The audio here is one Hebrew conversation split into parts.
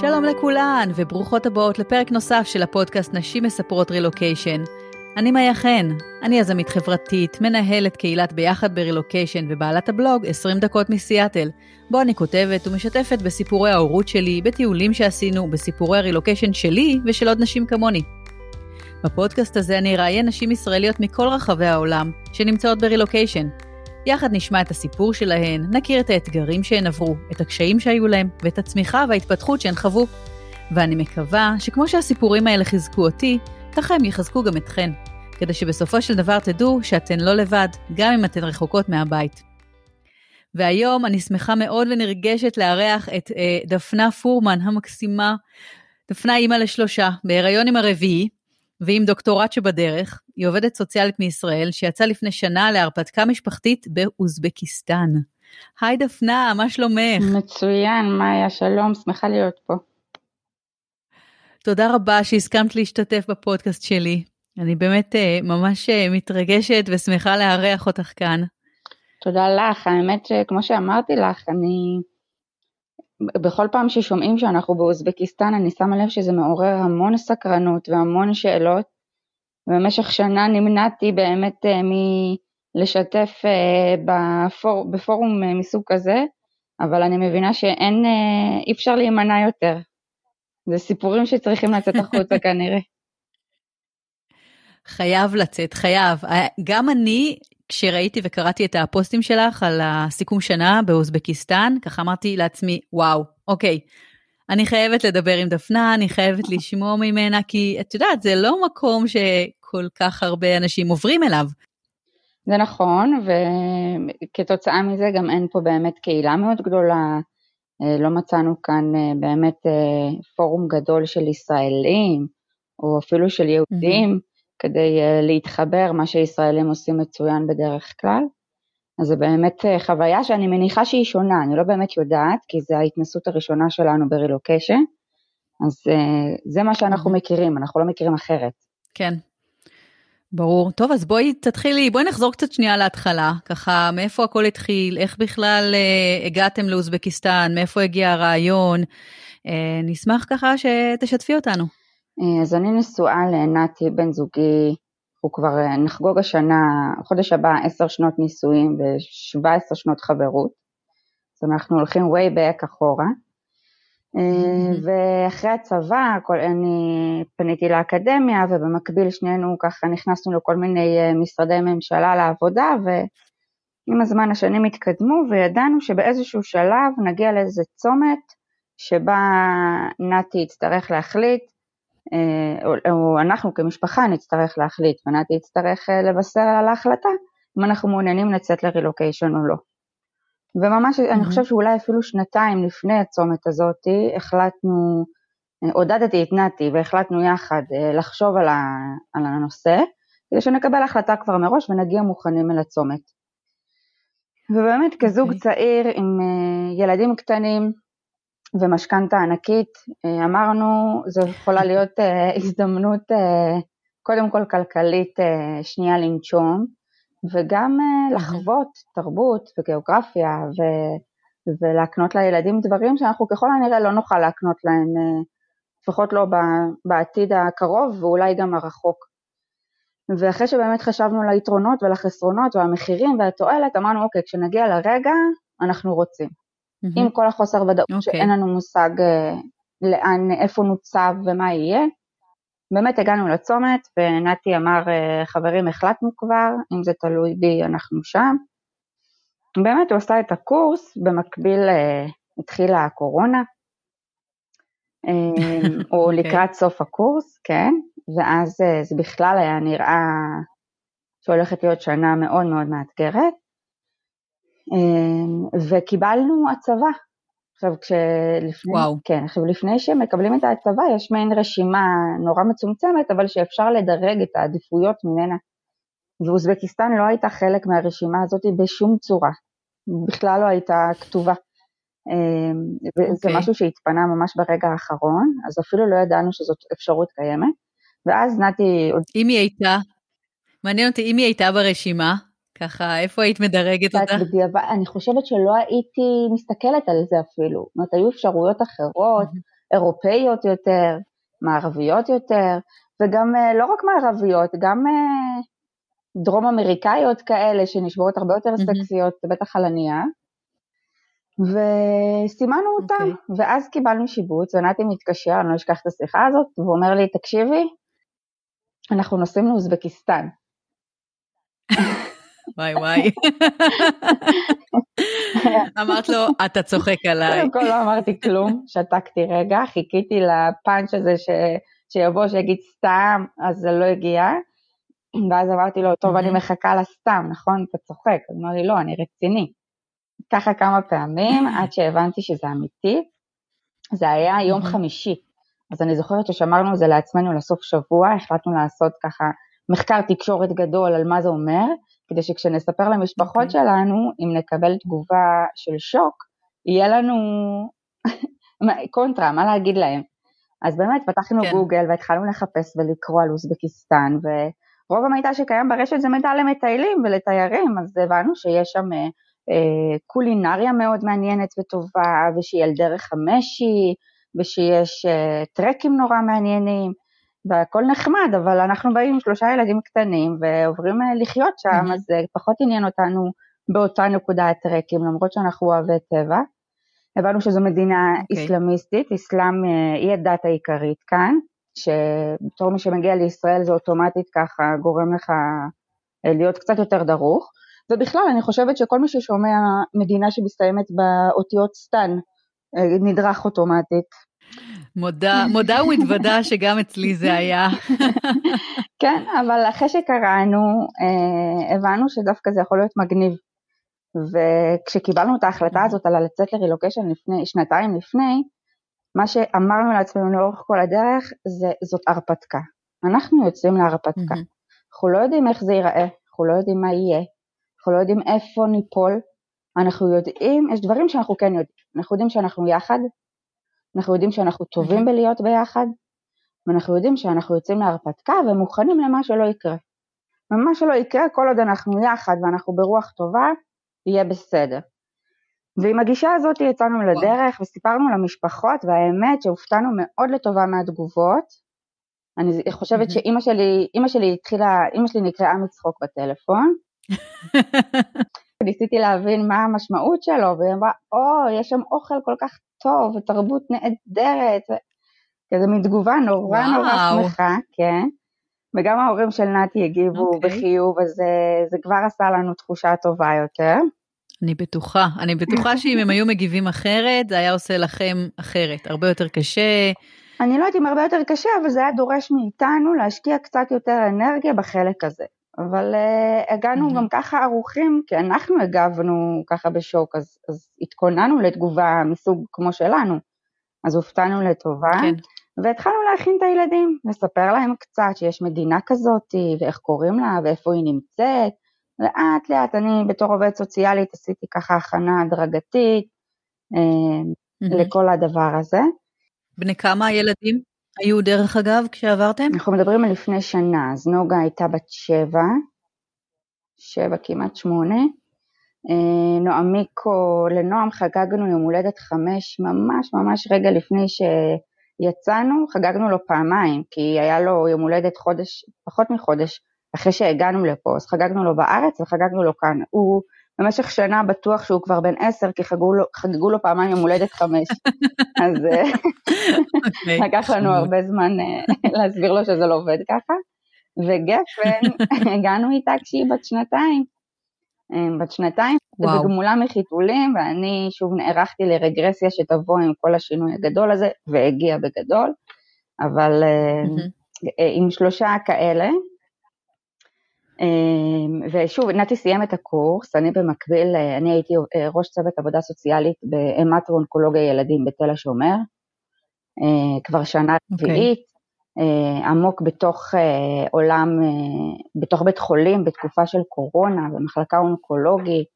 שלום לכולן, וברוכות הבאות לפרק נוסף של הפודקאסט נשים מספרות רילוקיישן. אני מאיה חן, אני יזמית חברתית, מנהלת קהילת ביחד ברילוקיישן ובעלת הבלוג 20 דקות מסיאטל, בו אני כותבת ומשתפת בסיפורי ההורות שלי, בטיולים שעשינו, בסיפורי הרילוקיישן שלי ושל עוד נשים כמוני. בפודקאסט הזה אני אראיין נשים ישראליות מכל רחבי העולם שנמצאות ברילוקיישן, יחד נשמע את הסיפור שלהן, נכיר את האתגרים שהן עברו, את הקשיים שהיו להן, ואת הצמיחה וההתפתחות שהן חוו. ואני מקווה שכמו שהסיפורים האלה חיזקו אותי, ככה הם יחזקו גם אתכן, כדי שבסופו של דבר תדעו שאתן לא לבד, גם אם אתן רחוקות מהבית. והיום אני שמחה מאוד ונרגשת לארח את אה, דפנה פורמן המקסימה. דפנה אימא לשלושה, בהיריון עם הרביעי, ועם דוקטורט שבדרך, היא עובדת סוציאלית מישראל שיצאה לפני שנה להרפתקה משפחתית באוזבקיסטן. היי דפנה, מה שלומך? מצוין, מאיה, שלום, שמחה להיות פה. תודה רבה שהסכמת להשתתף בפודקאסט שלי. אני באמת אה, ממש אה, מתרגשת ושמחה לארח אותך כאן. תודה לך, האמת שכמו שאמרתי לך, אני... בכל פעם ששומעים שאנחנו באוזבקיסטן, אני שמה לב שזה מעורר המון סקרנות והמון שאלות, במשך שנה נמנעתי באמת אה, מלשתף אה, בפור, בפורום אה, מסוג כזה, אבל אני מבינה שאין, אי אפשר להימנע יותר. זה סיפורים שצריכים לצאת החוצה כנראה. חייב לצאת, חייב. גם אני, כשראיתי וקראתי את הפוסטים שלך על הסיכום שנה באוזבקיסטן, ככה אמרתי לעצמי, וואו, אוקיי, אני חייבת לדבר עם דפנה, אני חייבת לשמוע ממנה, כי את יודעת, זה לא מקום שכל כך הרבה אנשים עוברים אליו. זה נכון, וכתוצאה מזה גם אין פה באמת קהילה מאוד גדולה, אה, לא מצאנו כאן אה, באמת אה, פורום גדול של ישראלים, או אפילו של יהודים, mm-hmm. כדי להתחבר, מה שישראלים עושים מצוין בדרך כלל. אז זה באמת אה, חוויה שאני מניחה שהיא שונה, אני לא באמת יודעת, כי זו ההתנסות הראשונה שלנו ברילוקיישן, אז אה, זה מה שאנחנו מכירים, אנחנו לא מכירים אחרת. כן, ברור. טוב, אז בואי תתחילי, בואי נחזור קצת שנייה להתחלה, ככה מאיפה הכל התחיל, איך בכלל אה, הגעתם לאוזבקיסטן, מאיפה הגיע הרעיון, אה, נשמח ככה שתשתפי אותנו. אה, אז אני נשואה לנתי, בן זוגי, אנחנו כבר אה, נחגוג השנה, חודש הבא עשר שנות נישואים ו-17 שנות חברות, אז אנחנו הולכים way back אחורה. אה, ואחרי הצבא אני פניתי לאקדמיה ובמקביל שנינו ככה נכנסנו לכל מיני משרדי ממשלה לעבודה ועם הזמן השנים התקדמו וידענו שבאיזשהו שלב נגיע לאיזה צומת שבה נתי יצטרך להחליט או, או אנחנו כמשפחה נצטרך להחליט ונתי יצטרך אה, לבשר על ההחלטה אם אנחנו מעוניינים לצאת לרילוקיישן או לא. וממש mm-hmm. אני חושב שאולי אפילו שנתיים לפני הצומת הזאתי החלטנו, אה, עודדתי את נתי והחלטנו יחד לחשוב על, ה, על הנושא כדי שנקבל החלטה כבר מראש ונגיע מוכנים אל הצומת. ובאמת כזוג okay. אוקיי. צעיר עם ילדים קטנים ומשכנתה ענקית, אה, אמרנו זו יכולה להיות אה, הזדמנות אה, קודם כל כלכלית שנייה לנשום וגם לחוות תרבות וגיאוגרפיה ו... ולהקנות לילדים דברים שאנחנו ככל הנראה לא נוכל להקנות להם, לפחות לא בעתיד הקרוב ואולי גם הרחוק. ואחרי שבאמת חשבנו על היתרונות ולחסרונות והמחירים והתועלת, אמרנו אוקיי, כשנגיע לרגע אנחנו רוצים. Mm-hmm. עם כל החוסר ודאות okay. אוקיי. שאין לנו מושג uh, לאן, איפה נוצב ומה יהיה. באמת הגענו לצומת ונתי אמר, uh, חברים החלטנו כבר, אם זה תלוי בי אנחנו שם. באמת הוא עשה את הקורס, במקביל uh, התחילה הקורונה, או okay. אוקיי. לקראת סוף הקורס, כן, ואז זה בכלל היה נראה שהולכת להיות שנה מאוד מאוד מאתגרת. אמ, וקיבלנו הצבה. עכשיו כשלפני, וואו. כן, עכשיו לפני שמקבלים את ההצבה יש מעין רשימה נורא מצומצמת אבל שאפשר לדרג את העדיפויות ממנה. ואוזבקיסטן לא הייתה חלק מהרשימה הזאת בשום צורה, בכלל לא הייתה כתובה. אמ, וזה okay. אוקיי. משהו שהתפנה ממש ברגע האחרון, אז אפילו לא ידענו שזאת אפשרות קיימת. ואז נתי... אם היא הייתה, מעניין אותי, אם היא הייתה ברשימה, ככה, איפה היית מדרגת אותה? בדיעבד, אני חושבת שלא הייתי מסתכלת על זה אפילו. זאת אומרת, היו אפשרויות אחרות, אירופאיות יותר, מערביות יותר, וגם לא רק מערביות, גם דרום אמריקאיות כאלה שנשמעות הרבה יותר. סקסיות, בטח על הנייר. וסימנו אותם, okay. אוקיי. ואז קיבלנו שיבוץ, ונתי מתקשר, אני לא אשכח את השיחה הזאת, והוא אומר לי, תקשיבי, אנחנו נוסעים לאוזבקיסטן. וואי וואי. אמרת לו, אתה צוחק עליי. קודם כל לא אמרתי כלום, שתקתי רגע, חיכיתי לפאנץ' הזה ש... שיבוא, שיגיד סתם, אז זה לא הגיע. ואז אמרתי לו, טוב, אני מחכה לסתם, נכון? אתה צוחק. אז אמר לי, לא, אני רציני. ככה כמה פעמים, עד שהבנתי שזה אמיתי. זה היה יום חמישי, אז אני זוכרת ששמרנו את זה לעצמנו לסוף שבוע, החלטנו לעשות ככה מחקר תקשורת גדול על מה זה אומר, כדי שכשנספר למשפחות okay. אוקיי. שלנו, אם נקבל תגובה של שוק, יהיה לנו קונטרה, מה להגיד להם. אז באמת פתחנו כן. גוגל והתחלנו לחפש ולקרוא על אוזבקיסטן, ורוב המידע שקיים ברשת זה מידע למטיילים ולתיירים, אז הבנו שיש שם אה, אה, קולינריה מאוד מעניינת וטובה, ושיהיה על דרך המשי, ושיש אה, טרקים נורא מעניינים, והכל נחמד, אבל אנחנו באים עם שלושה ילדים קטנים ועוברים אה, לחיות שם, אז זה פחות עניין אותנו באותה נקודה הטרקים, למרות שאנחנו אוהבי טבע. הבנו שזו מדינה okay. אוקיי. איסלאמיסטית, אסלאם היא הדת העיקרית כאן, שבתור מי שמגיע לישראל זה אוטומטית ככה גורם לך להיות קצת יותר דרוך. ובכלל, אני חושבת שכל מי ששומע מדינה שמסתיימת באותיות סטן, אה, נדרך אוטומטית. מודה, מודה ומתוודה שגם אצלי זה היה. כן, אבל אחרי שקראנו, אה, הבנו שדווקא זה יכול להיות מגניב. וכשקיבלנו את ההחלטה הזאת על לצאת לרילוקיישן לפני, שנתיים לפני, מה שאמרנו לעצמנו לאורך כל הדרך, זה, זאת הרפתקה. אנחנו יוצאים להרפתקה. אנחנו לא יודעים איך זה ייראה, אנחנו לא יודעים מה יהיה, אנחנו לא יודעים איפה ניפול, אנחנו יודעים, יש דברים שאנחנו כן יודעים, אנחנו יודעים שאנחנו יחד, אנחנו יודעים שאנחנו טובים בלהיות ביחד, ואנחנו יודעים שאנחנו יוצאים להרפתקה ומוכנים למה שלא יקרה. ומה שלא יקרה, כל עוד אנחנו יחד ואנחנו ברוח טובה, יהיה בסדר. ועם הגישה הזאת יצאנו לדרך וסיפרנו למשפחות, והאמת שהופתענו מאוד לטובה מהתגובות. אני חושבת שאימא שלי, אימא שלי התחילה, אימא שלי נקראה מצחוק בטלפון, ניסיתי להבין מה המשמעות שלו, והיא אמרה, או, יש שם אוכל כל כך טוב, ותרבות נהדרת, כזה מין תגובה נורא וואו. נורא שמחה, כן. וגם ההורים של נתי הגיבו okay. אוקיי. בחיוב, אז זה, זה כבר עשה לנו תחושה טובה יותר. אני בטוחה, אני בטוחה שאם הם היו מגיבים אחרת, זה היה עושה לכם אחרת, הרבה יותר קשה. אני לא יודעת אם הרבה יותר קשה, אבל זה היה דורש מאיתנו להשקיע קצת יותר אנרגיה בחלק הזה. אבל uh, הגענו mm-hmm. גם ככה ערוכים, כי אנחנו הגבנו ככה בשוק, אז, אז התכוננו לתגובה מסוג כמו שלנו, אז הופתענו לטובה, כן. והתחלנו להכין את הילדים, לספר להם קצת שיש מדינה כזאת, ואיך קוראים לה, ואיפה היא נמצאת, לאט לאט אני בתור עובדת סוציאלית עשיתי ככה הכנה הדרגתית mm-hmm. לכל הדבר הזה. בני כמה הילדים? היו דרך אגב כשעברתם? אנחנו מדברים על לפני שנה, אז נוגה הייתה בת שבע, שבע כמעט שמונה. אה, נועמיקו, לנועם חגגנו יום הולדת חמש, ממש ממש רגע לפני שיצאנו, חגגנו לו פעמיים, כי היה לו יום הולדת חודש, פחות מחודש, אחרי שהגענו לפה, אז חגגנו לו בארץ וחגגנו לו כאן. הוא במשך שנה בטוח שהוא כבר בן עשר, כי חגגו לו, חגגו לו פעמיים יום הולדת חמש. אז אה, okay. אוקיי. לקח לנו הרבה זמן אה, להסביר לו שזה לא עובד ככה. וגפן, הגענו איתה כשהיא בת שנתיים. אה, בת שנתיים. ובגמולה מחיתולים, ואני שוב נערכתי לרגרסיה שתבוא עם כל השינוי הגדול הזה, והגיע בגדול, אבל. עם שלושה כאלה, ושוב, נתי סיים את הקורס, אני במקביל, אה, אני הייתי אה, ראש צוות עבודה סוציאלית בהמטו-אונקולוגיה ילדים בתל השומר, אה, כבר שנה אוקיי. רביעית, okay. עמוק בתוך עולם, בתוך בית חולים, בתקופה של קורונה, במחלקה אונקולוגית,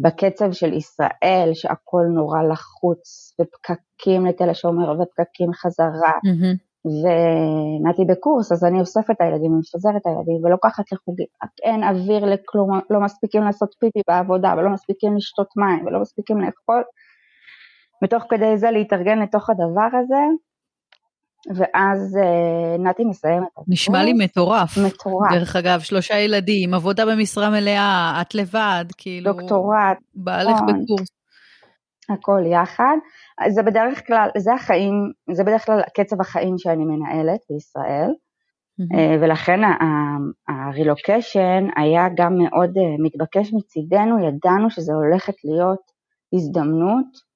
בקצב של ישראל, שהכל נורא לחוץ, ופקקים לתל השומר ופקקים חזרה. Mm-hmm. ונתי בקורס, אז אני אוספת את הילדים, מפזרת את הילדים ולוקחת לחוגים. אין אוויר לכלום, לא מספיקים לעשות פיפי בעבודה, ולא מספיקים לשתות מים, ולא מספיקים לאכול. ותוך כדי זה להתארגן לתוך הדבר הזה, ואז אה, נתי מסיימת. נשמע לי מטורף. מטורף. דרך אגב, שלושה ילדים, עבודה במשרה מלאה, את לבד, כאילו... דוקטורט. בעלך נכון. בקורס. הכל יחד. זה בדרך כלל, זה החיים, זה בדרך כלל קצב החיים שאני מנהלת בישראל, mm-hmm. ולכן הרילוקיישן היה גם מאוד אה, מתבקש מצידנו, ידענו שזה הולכת להיות הזדמנות,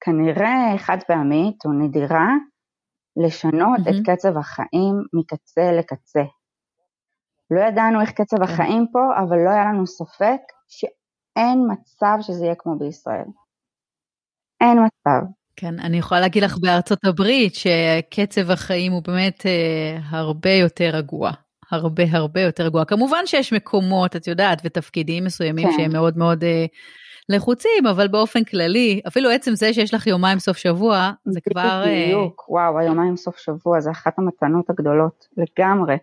כנראה חד פעמית או נדירה, לשנות mm-hmm. את קצב החיים מקצה לקצה. לא ידענו איך קצב. כן. החיים פה, אבל לא היה לנו ספק שאין מצב שזה יהיה כמו בישראל. אין מצב. כן, אני יכולה להגיד לך בארצות הברית שקצב החיים הוא באמת אה, הרבה יותר רגוע. הרבה הרבה יותר רגוע. כמובן שיש מקומות, את יודעת, ותפקידים מסוימים כן. שהם מאוד מאוד אה, לחוצים, אבל באופן כללי, אפילו עצם זה שיש לך יומיים סוף שבוע, זה כבר... אה, בדיוק, אה... וואו, היומיים סוף שבוע זה אחת המתנות הגדולות, לגמרי.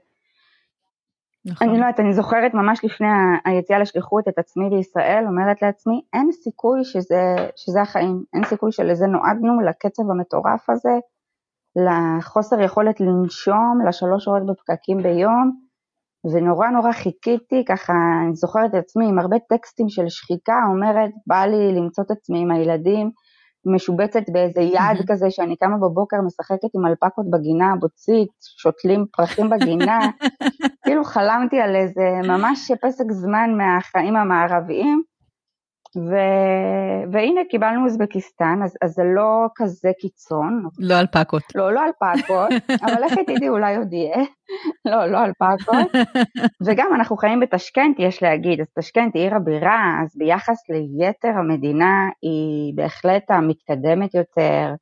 נכון. אני לא יודעת, אני זוכרת ממש לפני היציאה לשליחות את עצמי בישראל, אומרת לעצמי, אין סיכוי שזה, שזה החיים, אין סיכוי שלזה נועדנו, לקצב המטורף הזה, לחוסר יכולת לנשום, לשלוש שעות בפקקים ביום, ונורא נורא חיכיתי, ככה אני זוכרת את עצמי עם הרבה טקסטים של שחיקה, אומרת, בא לי למצוא את עצמי עם הילדים, משובצת באיזה יעד כזה שאני קמה בבוקר משחקת עם אלפקות בגינה הבוצית, שותלים פרחים בגינה, כאילו חלמתי על איזה ממש פסק זמן מהחיים המערביים, ו... והנה קיבלנו אוזבקיסטן, אז, אז זה לא כזה קיצון. לא אלפקות. לא, לא אלפקות, אבל איך תדעי, אולי עוד יהיה. לא, לא אלפקות. וגם אנחנו חיים בתשכנט, יש להגיד, אז תשכנט היא עיר הבירה, אז ביחס ליתר המדינה היא בהחלט המתקדמת יותר,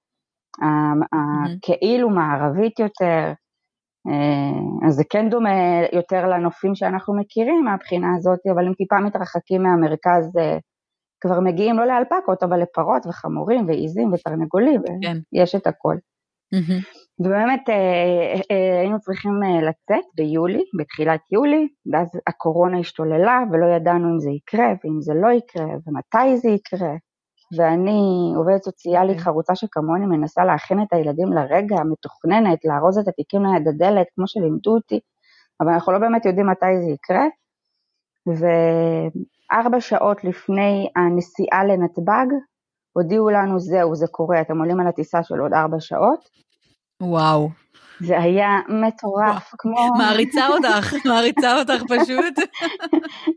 הכאילו מערבית יותר. אה, אז זה כן דומה יותר לנופים שאנחנו מכירים מהבחינה הזאת, אבל הם טיפה מתרחקים מהמרכז אה, כבר מגיעים לא לאלפקות, אבל לפרות וחמורים ועיזים ותרנגולים, כן. יש את הכל. Mm-hmm. ובאמת אה, אה, היינו צריכים אה, לצאת ביולי, בתחילת יולי, ואז הקורונה השתוללה ולא ידענו אם זה יקרה ואם זה לא יקרה ומתי זה יקרה. ואני עובדת סוציאלית. אוקיי. חרוצה שכמוני מנסה להכין את הילדים לרגע, המתוכננת, לארוז את התיקים ליד הדלת, כמו שלימדו אותי, אבל אנחנו לא באמת יודעים מתי זה יקרה. ארבע שעות לפני הנסיעה לנתב"ג, הודיעו לנו זהו, זה קורה, אתם עולים על הטיסה של עוד ארבע שעות. וואו. זה היה מטורף, כמו... מעריצה אותך, מעריצה אותך פשוט.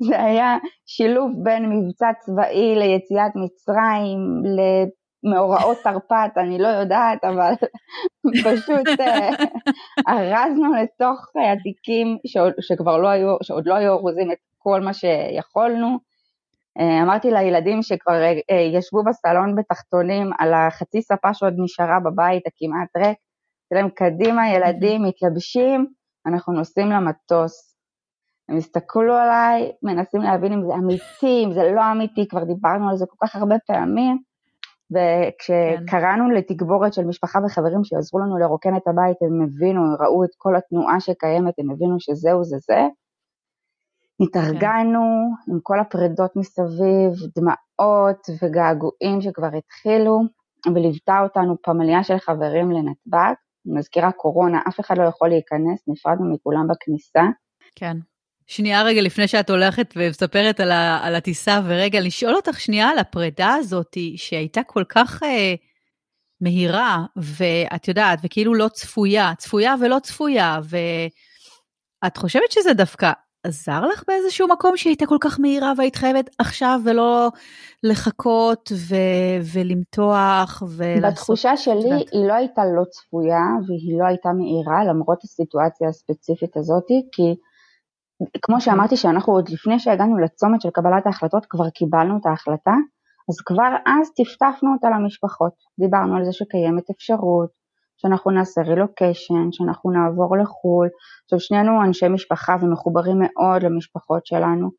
זה היה שילוב בין מבצע צבאי ליציאת מצרים, למאורעות תרפ"ט, אני לא יודעת, אבל פשוט אה, ארזנו לתוך התיקים שעוד, שכבר לא היו, שעוד לא היו אורזים את כל מה שיכולנו. אה, אמרתי לילדים שכבר אה, ישבו בסלון בתחתונים על החצי ספה שעוד נשארה בבית הכמעט ריק, אמרתי להם, קדימה ילדים, מתלבשים, אנחנו נוסעים למטוס. הם הסתכלו עליי, מנסים להבין אם זה אמיתי, אם זה לא אמיתי, כבר דיברנו על זה כל כך הרבה פעמים, וכשקראנו כן. לתגבורת של משפחה וחברים שיעזרו לנו לרוקן את הבית, הם הבינו, ראו את כל התנועה שקיימת, הם הבינו שזהו זה זה. התארגנו כן. עם כל הפרדות מסביב, דמעות וגעגועים שכבר התחילו, וליוותה אותנו פמליה של חברים לנתב"ג. מזכירה קורונה, אף אחד לא יכול להיכנס, נפרדנו מכולם בכניסה. כן. שנייה רגע לפני שאת הולכת ומספרת על, על הטיסה, ורגע לשאול אותך שנייה על הפרידה הזאת שהייתה כל כך אה, מהירה, ואת יודעת, וכאילו לא צפויה, צפויה ולא צפויה, ואת חושבת שזה דווקא עזר לך באיזשהו מקום שהיא הייתה כל כך מהירה והיית חייבת עכשיו ולא לחכות ו- ולמתוח ולעשות... בתחושה שלי שאת... היא לא הייתה לא צפויה והיא לא הייתה מהירה למרות הסיטואציה הספציפית הזאת כי כמו שאמרתי שאנחנו עוד לפני שהגענו לצומת של קבלת ההחלטות כבר קיבלנו את ההחלטה אז כבר אז טפטפנו אותה למשפחות, דיברנו על זה שקיימת אפשרות שאנחנו נעשה רילוקיישן, שאנחנו נעבור לחו"ל. עכשיו שנינו אנשי משפחה ומחוברים מאוד למשפחות שלנו,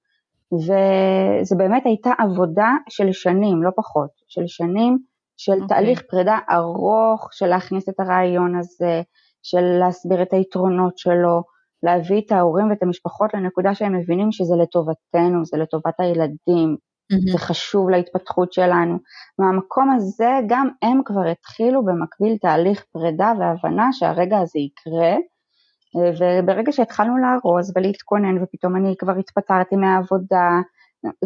וזה באמת הייתה עבודה של שנים, לא פחות, של שנים של okay. אוקיי. תהליך פרידה ארוך, של להכניס את הרעיון הזה, של להסביר את היתרונות שלו, להביא את ההורים ואת המשפחות לנקודה שהם מבינים שזה לטובתנו, זה לטובת הילדים, mm-hmm. זה חשוב להתפתחות שלנו. מהמקום הזה גם הם כבר התחילו במקביל תהליך פרידה והבנה שהרגע הזה יקרה, וברגע שהתחלנו לארוז ולהתכונן ופתאום אני כבר התפטרתי מהעבודה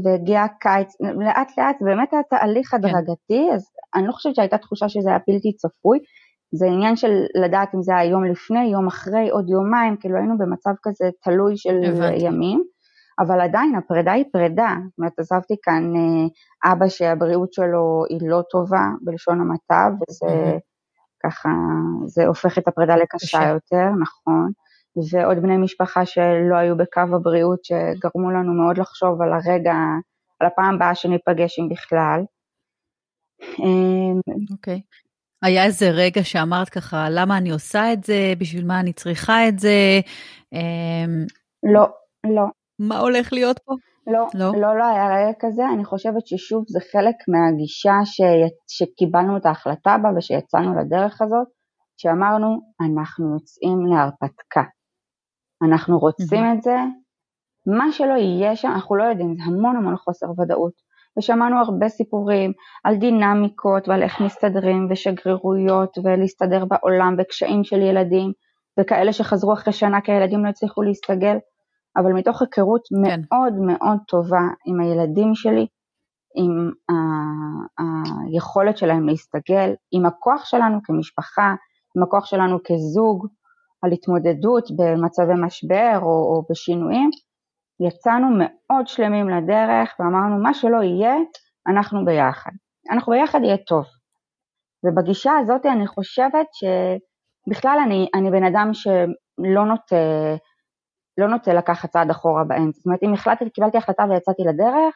והגיע הקיץ, לאט לאט באמת היה תהליך כן. הדרגתי, אז אני לא חושבת שהייתה תחושה שזה היה בלתי צפוי, זה עניין של לדעת אם זה היה יום לפני, יום אחרי, עוד יומיים, כאילו היינו במצב כזה תלוי של הבנתי. ימים, אבל עדיין הפרידה היא פרידה, זאת אומרת עזבתי כאן אה, אבא שהבריאות שלו היא לא טובה בלשון המעטה, וזה mm-hmm. ככה, זה הופך את הפרידה לקשה קשה. יותר, נכון, ועוד בני משפחה שלא היו בקו הבריאות שגרמו לנו מאוד לחשוב על הרגע, על הפעם הבאה שניפגש אם בכלל. אוקיי. Okay. היה איזה רגע שאמרת ככה, למה אני עושה את זה, בשביל מה אני צריכה את זה? אמ, לא, לא. מה הולך להיות פה? לא, לא, לא, לא היה רגע כזה, אני חושבת ששוב זה חלק מהגישה ש... שקיבלנו את ההחלטה בה ושיצאנו לדרך הזאת, שאמרנו, אנחנו יוצאים להרפתקה. אנחנו רוצים את זה, מה שלא יהיה שם, אנחנו לא יודעים, זה המון המון חוסר ודאות. ושמענו הרבה סיפורים על דינמיקות ועל איך מסתדרים ושגרירויות ולהסתדר בעולם וקשיים של ילדים וכאלה שחזרו אחרי שנה כי הילדים לא הצליחו להסתגל, אבל מתוך היכרות כן. מאוד מאוד טובה עם הילדים שלי, עם ה- היכולת שלהם להסתגל, עם הכוח שלנו כמשפחה, עם הכוח שלנו כזוג, על התמודדות במצבי משבר או, או בשינויים, יצאנו מאוד שלמים לדרך ואמרנו מה שלא יהיה, אנחנו ביחד. אנחנו ביחד יהיה טוב. ובגישה הזאת אני חושבת שבכלל אני, אני בן אדם שלא נוטה, לא נוטה לקחת צעד אחורה באמצע. זאת אומרת, אם החלטתי, קיבלתי החלטה ויצאתי לדרך,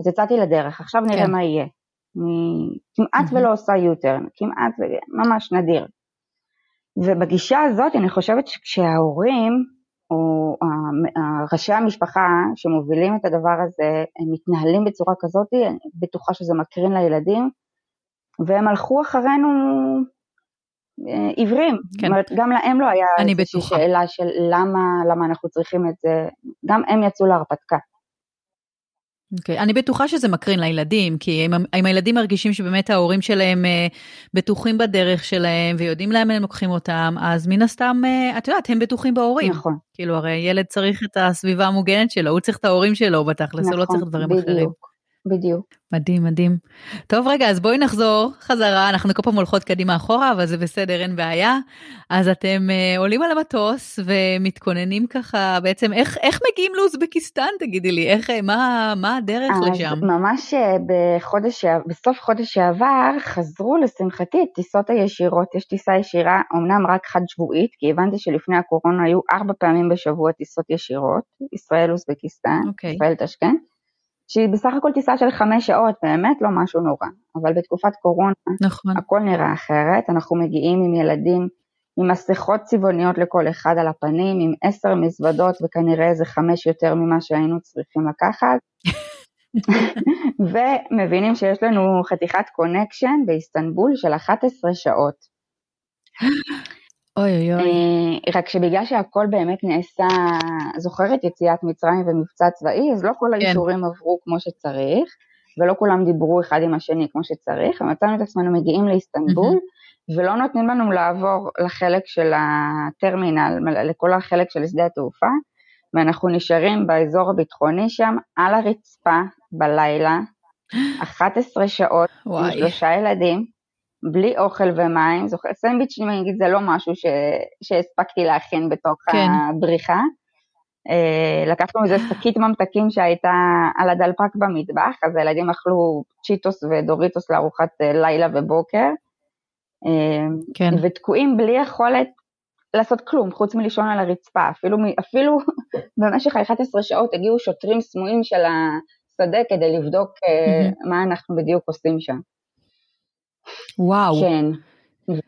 אז יצאתי לדרך, עכשיו נראה כן. מה יהיה. אני כמעט mm-hmm. ולא עושה U-turn, כמעט, ממש נדיר. ובגישה הזאת אני חושבת שכשההורים או ראשי המשפחה שמובילים את הדבר הזה, הם מתנהלים בצורה כזאת, אני בטוחה שזה מקרין לילדים, והם הלכו אחרינו עיוורים. כן. אומרת, גם להם לא היה איזושהי שאלה של למה, למה אנחנו צריכים את זה, גם הם יצאו להרפתקה. אוקיי, okay. אני בטוחה שזה מקרין לילדים, כי אם, אם הילדים מרגישים שבאמת ההורים שלהם uh, בטוחים בדרך שלהם ויודעים למה הם לוקחים אותם, אז מן הסתם, uh, את יודעת, הם בטוחים בהורים. נכון. כאילו, הרי ילד צריך את הסביבה המוגנת שלו, הוא צריך את ההורים שלו בתכלס, נכון, הוא לא צריך דברים בדיוק. אחרים. בדיוק. מדהים, מדהים. טוב, רגע, אז בואי נחזור חזרה, אנחנו כל פעם הולכות קדימה אחורה, אבל זה בסדר, אין בעיה. אז אתם uh, עולים על המטוס ומתכוננים ככה, בעצם, איך, איך מגיעים לאוזבקיסטן, תגידי לי, איך, מה, מה הדרך אז לשם? אז ממש אה, בחודש, בסוף חודש שעבר, חזרו לשמחתי את טיסות הישירות. יש טיסה ישירה, אמנם רק חד שבועית, כי הבנתי שלפני הקורונה היו ארבע פעמים בשבוע טיסות ישירות, ישראל-אוזבקיסטן, okay. אוקיי. שהיא בסך הכל טיסה של חמש שעות, באמת לא משהו נורא, אבל בתקופת קורונה נכון. הכל נראה אחרת, אנחנו מגיעים עם ילדים עם מסכות צבעוניות לכל אחד על הפנים, עם עשר מזוודות וכנראה איזה חמש יותר ממה שהיינו צריכים לקחת, ומבינים שיש לנו חתיכת קונקשן באיסטנבול של 11 שעות. אוי אוי אוי. אה, רק שבגלל שהכל באמת נעשה, זוכרת יציאת מצרים ומבצע צבאי, אז לא כל כן. האישורים עברו כמו שצריך, ולא כולם דיברו אחד עם השני כמו שצריך, ומצאנו את עצמנו מגיעים לאיסטנבול, ולא נותנים לנו לעבור לחלק של הטרמינל, לכל החלק של שדה התעופה, ואנחנו נשארים באזור הביטחוני שם, על הרצפה, בלילה, 11 שעות, וואי. עם שלושה ילדים, בלי אוכל ומים, זוכר, סנדוויץ' אני אגיד זה לא משהו ש, שהספקתי להכין בתוך כן. הבריחה. Uh, לקחנו איזה שקית ממתקים שהייתה על הדלפק במטבח, אז הילדים אכלו צ'יטוס ודוריטוס לארוחת uh, לילה ובוקר, uh, כן. ותקועים בלי יכולת לעשות כלום, חוץ מלישון על הרצפה, אפילו, אפילו במשך ה-11 שעות הגיעו שוטרים סמויים של השדה כדי לבדוק מה אנחנו בדיוק עושים שם. וואו. כן.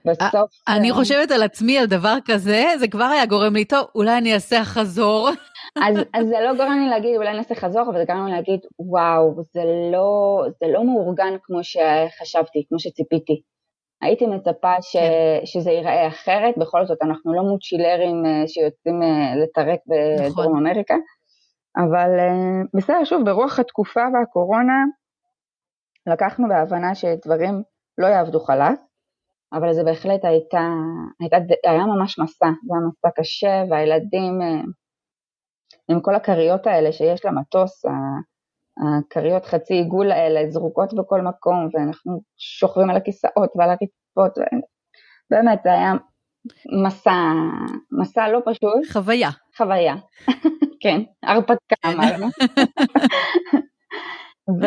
בסוף... אני כן. חושבת על עצמי על דבר כזה, זה כבר היה גורם לי, טוב, אולי אני אעשה חזור. אז, אז זה לא גורם לי להגיד, אולי אני אעשה חזור, אבל זה גורם לי להגיד, וואו, זה לא, זה לא מאורגן כמו שחשבתי, כמו שציפיתי. הייתי מצפה ש, כן. שזה ייראה אחרת, בכל זאת אנחנו לא מוצ'ילרים אה, שיוצאים אה, לטרק בדרום נכון. אמריקה, אבל אה, בסדר, שוב, ברוח התקופה והקורונה, לקחנו בהבנה שדברים לא יעבדו חלק, אבל זה בהחלט הייתה, הייתה, היה ממש מסע, זה היה מסע קשה, והילדים אה, עם כל הכריות האלה שיש למטוס, הכריות חצי עיגול האלה זרוקות בכל מקום, ואנחנו שוכבים על הכיסאות ועל הרצפות, באמת זה היה מסע, מסע לא פשוט. חוויה. חוויה, כן, הרפתקה אמרנו.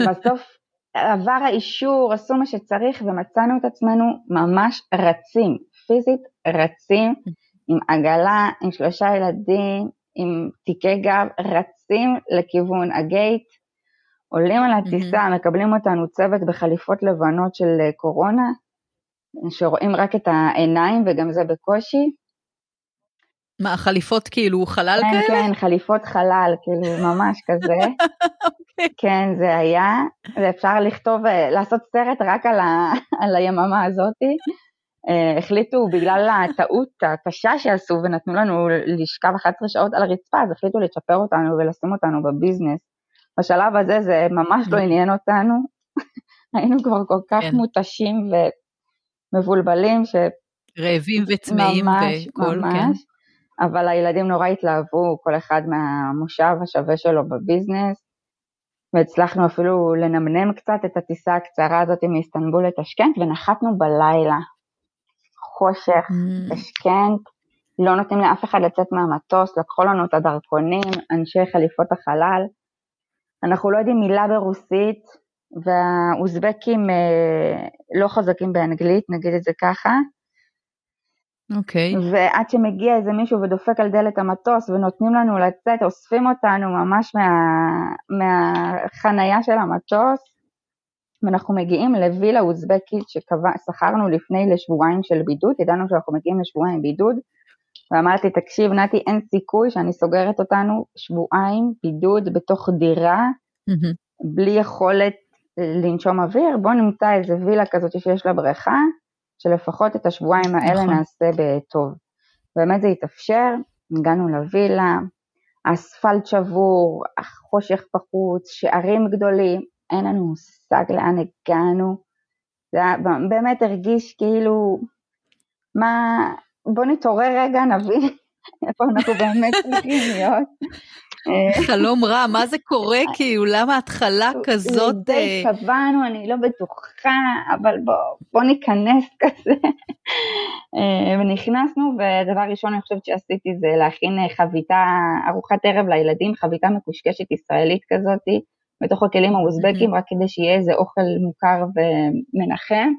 ובסוף עבר האישור, עשו מה שצריך ומצאנו את עצמנו ממש רצים, פיזית רצים, עם עגלה, עם שלושה ילדים, עם תיקי גב, רצים לכיוון הגייט, עולים על הטיסה. מקבלים אותנו צוות בחליפות לבנות של אה, קורונה, שרואים רק את העיניים וגם זה בקושי. מה, חליפות כאילו חלל כן, כאלה? כן, חליפות חלל, כאילו ממש כזה. כן, זה היה, זה אפשר לכתוב, אה, לעשות סרט רק על, ה, על היממה הזאתי. Uh, החליטו בגלל הטעות הקשה שעשו ונתנו לנו לשכב 11 שעות על הרצפה, אז החליטו לצ'פר אותנו ולשים אותנו בביזנס. בשלב הזה זה ממש לא עניין אותנו, היינו כבר כל כך כן. מותשים ומבולבלים ש... רעבים וצמאים וכל, ממש, כן. אבל הילדים נורא התלהבו, כל אחד מהמושב השווה שלו בביזנס, והצלחנו אפילו לנמנם קצת את הטיסה הקצרה הזאת מאיסטנבול לטשקנט, ונחתנו בלילה. חושך, mm. השכנט, לא נותנים לאף אחד לצאת מהמטוס, לקחו לנו את הדרכונים, אנשי חליפות החלל. אנחנו לא יודעים מילה ברוסית, והאוזבקים אה, לא חזקים באנגלית, נגיד את זה ככה. אוקיי. Okay. ועד שמגיע איזה מישהו ודופק על דלת המטוס ונותנים לנו לצאת, אוספים אותנו ממש מה, מהחנייה של המטוס, ואנחנו מגיעים לווילה אוזבקית ששכרנו לפני לשבועיים של בידוד, ידענו שאנחנו מגיעים לשבועיים בידוד, ואמרתי, תקשיב נתי, אין סיכוי שאני סוגרת אותנו שבועיים בידוד בתוך דירה, mm-hmm. בלי יכולת לנשום אוויר, בוא נמצא איזה וילה כזאת שיש לה בריכה, שלפחות את השבועיים האלה נכון. נעשה בטוב. באמת זה התאפשר, הגענו לווילה, אספלט שבור, חושך בחוץ, שערים גדולים, אין לנו מושג לאן הגענו. זה היה, באמת הרגיש כאילו, מה, בוא נתעורר רגע, נבין איפה אנחנו באמת צריכים להיות. חלום רע, מה זה קורה כאילו, למה התחלה כזאת... לזה אה, התכוונו, אני לא בטוחה, אבל בוא, בוא ניכנס כזה. אה, ונכנסנו, ודבר ראשון אני חושבת שעשיתי זה להכין חביתה, ארוחת ערב לילדים, חביתה מקושקשת ישראלית כזאתי, בתוך הכלים האוזבקים, רק כדי שיהיה איזה אוכל מוכר ומנחם.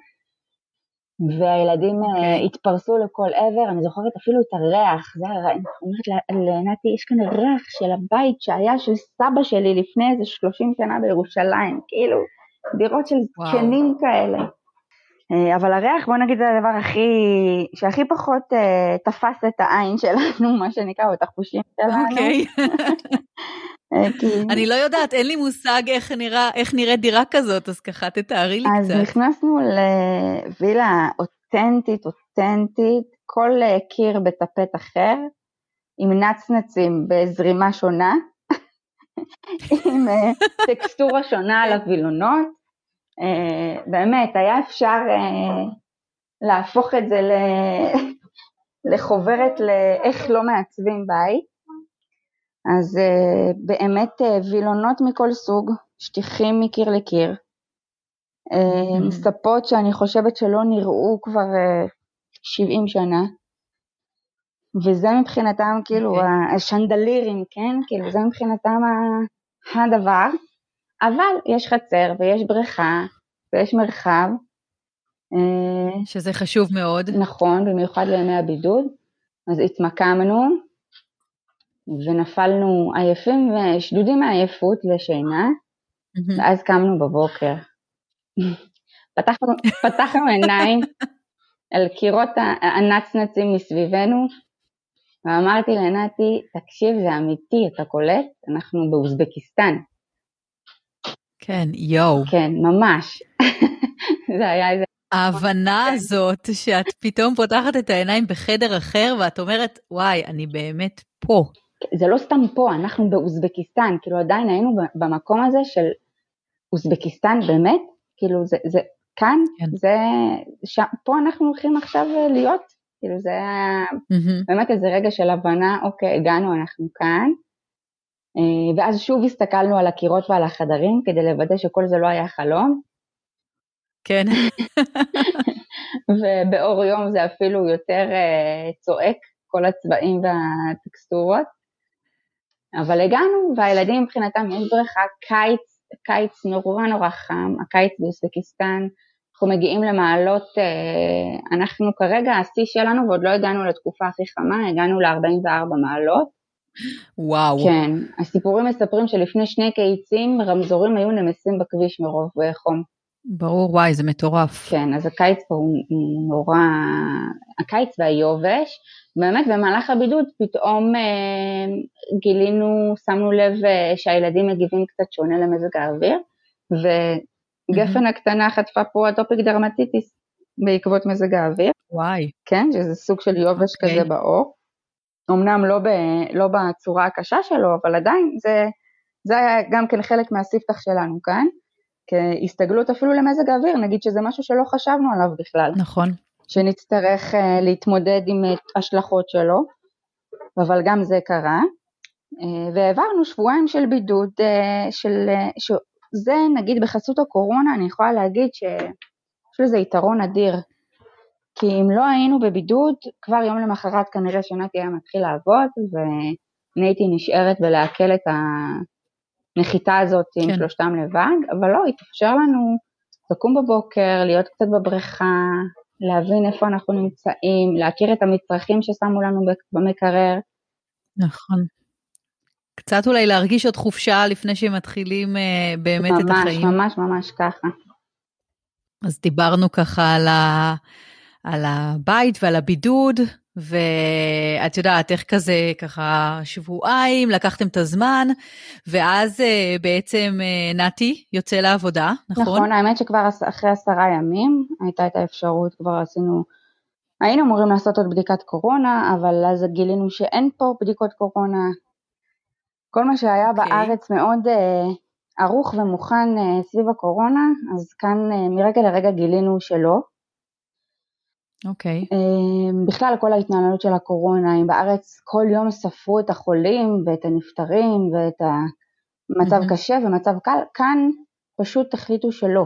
והילדים okay. אה, אוקיי. התפרסו לכל עבר, אני זוכרת אפילו את הריח, זה היה, אני אומרת לנתי, יש כאן ריח של הבית שהיה של סבא שלי לפני איזה 30 שנה בירושלים, כאילו, דירות של זקנים. כאלה. אה, אבל הריח, בוא נגיד, זה הדבר הכי, שהכי פחות uh, תפס את העין שלנו, מה שנקרא, או את החושים שלנו. אוקיי. כי... אני לא יודעת, אין לי מושג איך, נראה, איך נראית דירה כזאת, אז ככה תתארי לי אז קצת. אז נכנסנו לווילה אותנטית, אותנטית, כל קיר בטפט אחר, עם נצנצים בזרימה שונה, עם טקסטורה שונה על הווילונות. באמת, היה אפשר להפוך את זה לחוברת לאיך לא מעצבים בית. אז uh, באמת uh, וילונות מכל סוג, שטיחים מקיר לקיר, uh, ספות שאני חושבת שלא נראו כבר uh, 70 שנה, וזה מבחינתם כאילו okay. אוקיי. השנדלירים, כן? כאילו זה מבחינתם הדבר, אבל יש חצר ויש בריכה ויש מרחב. שזה חשוב מאוד. נכון, במיוחד לימי הבידוד. אז התמקמנו, ונפלנו עייפים ושדודים מעייפות לשינה, mm-hmm. ואז קמנו בבוקר. פתחנו, פתחנו עיניים על קירות הנצנצים מסביבנו, ואמרתי לנתי, תקשיב, זה אמיתי, אתה קולט? אנחנו באוזבקיסטן. כן, יואו. כן, ממש. זה היה איזה... ההבנה הזאת שאת פתאום פותחת את העיניים בחדר אחר ואת אומרת, וואי, אני באמת פה. זה לא סתם פה, אנחנו באוזבקיסטן, כאילו עדיין היינו במקום הזה של אוזבקיסטן באמת, כאילו זה, זה כאן, כן. זה, ש, פה אנחנו הולכים עכשיו להיות, כאילו זה היה mm-hmm. באמת איזה רגע של הבנה, אוקיי, הגענו, אנחנו כאן, אה, ואז שוב הסתכלנו על הקירות ועל החדרים כדי לוודא שכל זה לא היה חלום. כן. ובאור יום זה אפילו יותר uh, צועק, כל הצבעים והטקסטורות. אבל הגענו, והילדים מבחינתם יש בריכה, קיץ, קיץ נורא נורא חם, הקיץ באוסטקיסטן, אנחנו מגיעים למעלות, uh, אנחנו כרגע, השיא שלנו, ועוד לא הגענו לתקופה הכי חמה, הגענו ל-44 מעלות. וואו. כן, הסיפורים מספרים שלפני שני קיצים רמזורים היו נמסים בכביש מרוב חום. ברור, וואי, זה מטורף. כן, אז הקיץ פה הוא, נורא, הקיץ והיובש, באמת במהלך הבידוד פתאום אה, גילינו, שמנו לב אה, שהילדים מגיבים קצת שונה למזג האוויר, וגפן mm-hmm. הקטנה חטפה פה אטופיק דרמטיטיס בעקבות מזג האוויר. וואי. כן, שזה סוג של יובש okay. אוקיי. כזה בעור. אמנם לא, ב, לא בצורה הקשה שלו, אבל עדיין זה, זה היה גם כן חלק מהספתח שלנו כאן. כהסתגלות אפילו למזג האוויר, נגיד שזה משהו שלא חשבנו עליו בכלל. נכון. שנצטרך uh, להתמודד עם uh, השלכות שלו, אבל גם זה קרה. Uh, והעברנו שבועיים של בידוד, של, שזה נגיד בחסות הקורונה, אני יכולה להגיד שיש לזה יתרון אדיר. כי אם לא היינו בבידוד, כבר יום למחרת כנראה שנתי היה מתחיל לעבוד, ואני הייתי נשארת ולעכל את ה... הנחיתה הזאת כן. עם שלושתם לבד, אבל לא, התאפשר לנו לקום בבוקר, להיות קצת בבריכה, להבין איפה אנחנו נמצאים, להכיר את המצרכים ששמו לנו במקרר. נכון. קצת אולי להרגיש עוד חופשה לפני שמתחילים uh, באמת ממש, את החיים. ממש, ממש ממש ככה. אז דיברנו ככה על, ה, על הבית ועל הבידוד, ואת יודעת, איך כזה, ככה שבועיים, לקחתם את הזמן, ואז uh, בעצם uh, נתי יוצא לעבודה, נכון? נכון, האמת שכבר אחרי עשרה ימים הייתה את האפשרות, כבר עשינו, היינו אמורים לעשות עוד בדיקת קורונה, אבל אז גילינו שאין פה בדיקות קורונה. כל מה שהיה okay. אוקיי. בארץ מאוד uh, ערוך ומוכן סביב הקורונה, אז כאן מרגע לרגע גילינו שלא. אוקיי. Okay. אמ, בכלל כל ההתנהלות של הקורונה, אם בארץ כל יום ספרו את החולים ואת הנפטרים ואת המצב mm-hmm. קשה ומצב קל, כאן פשוט החליטו שלא.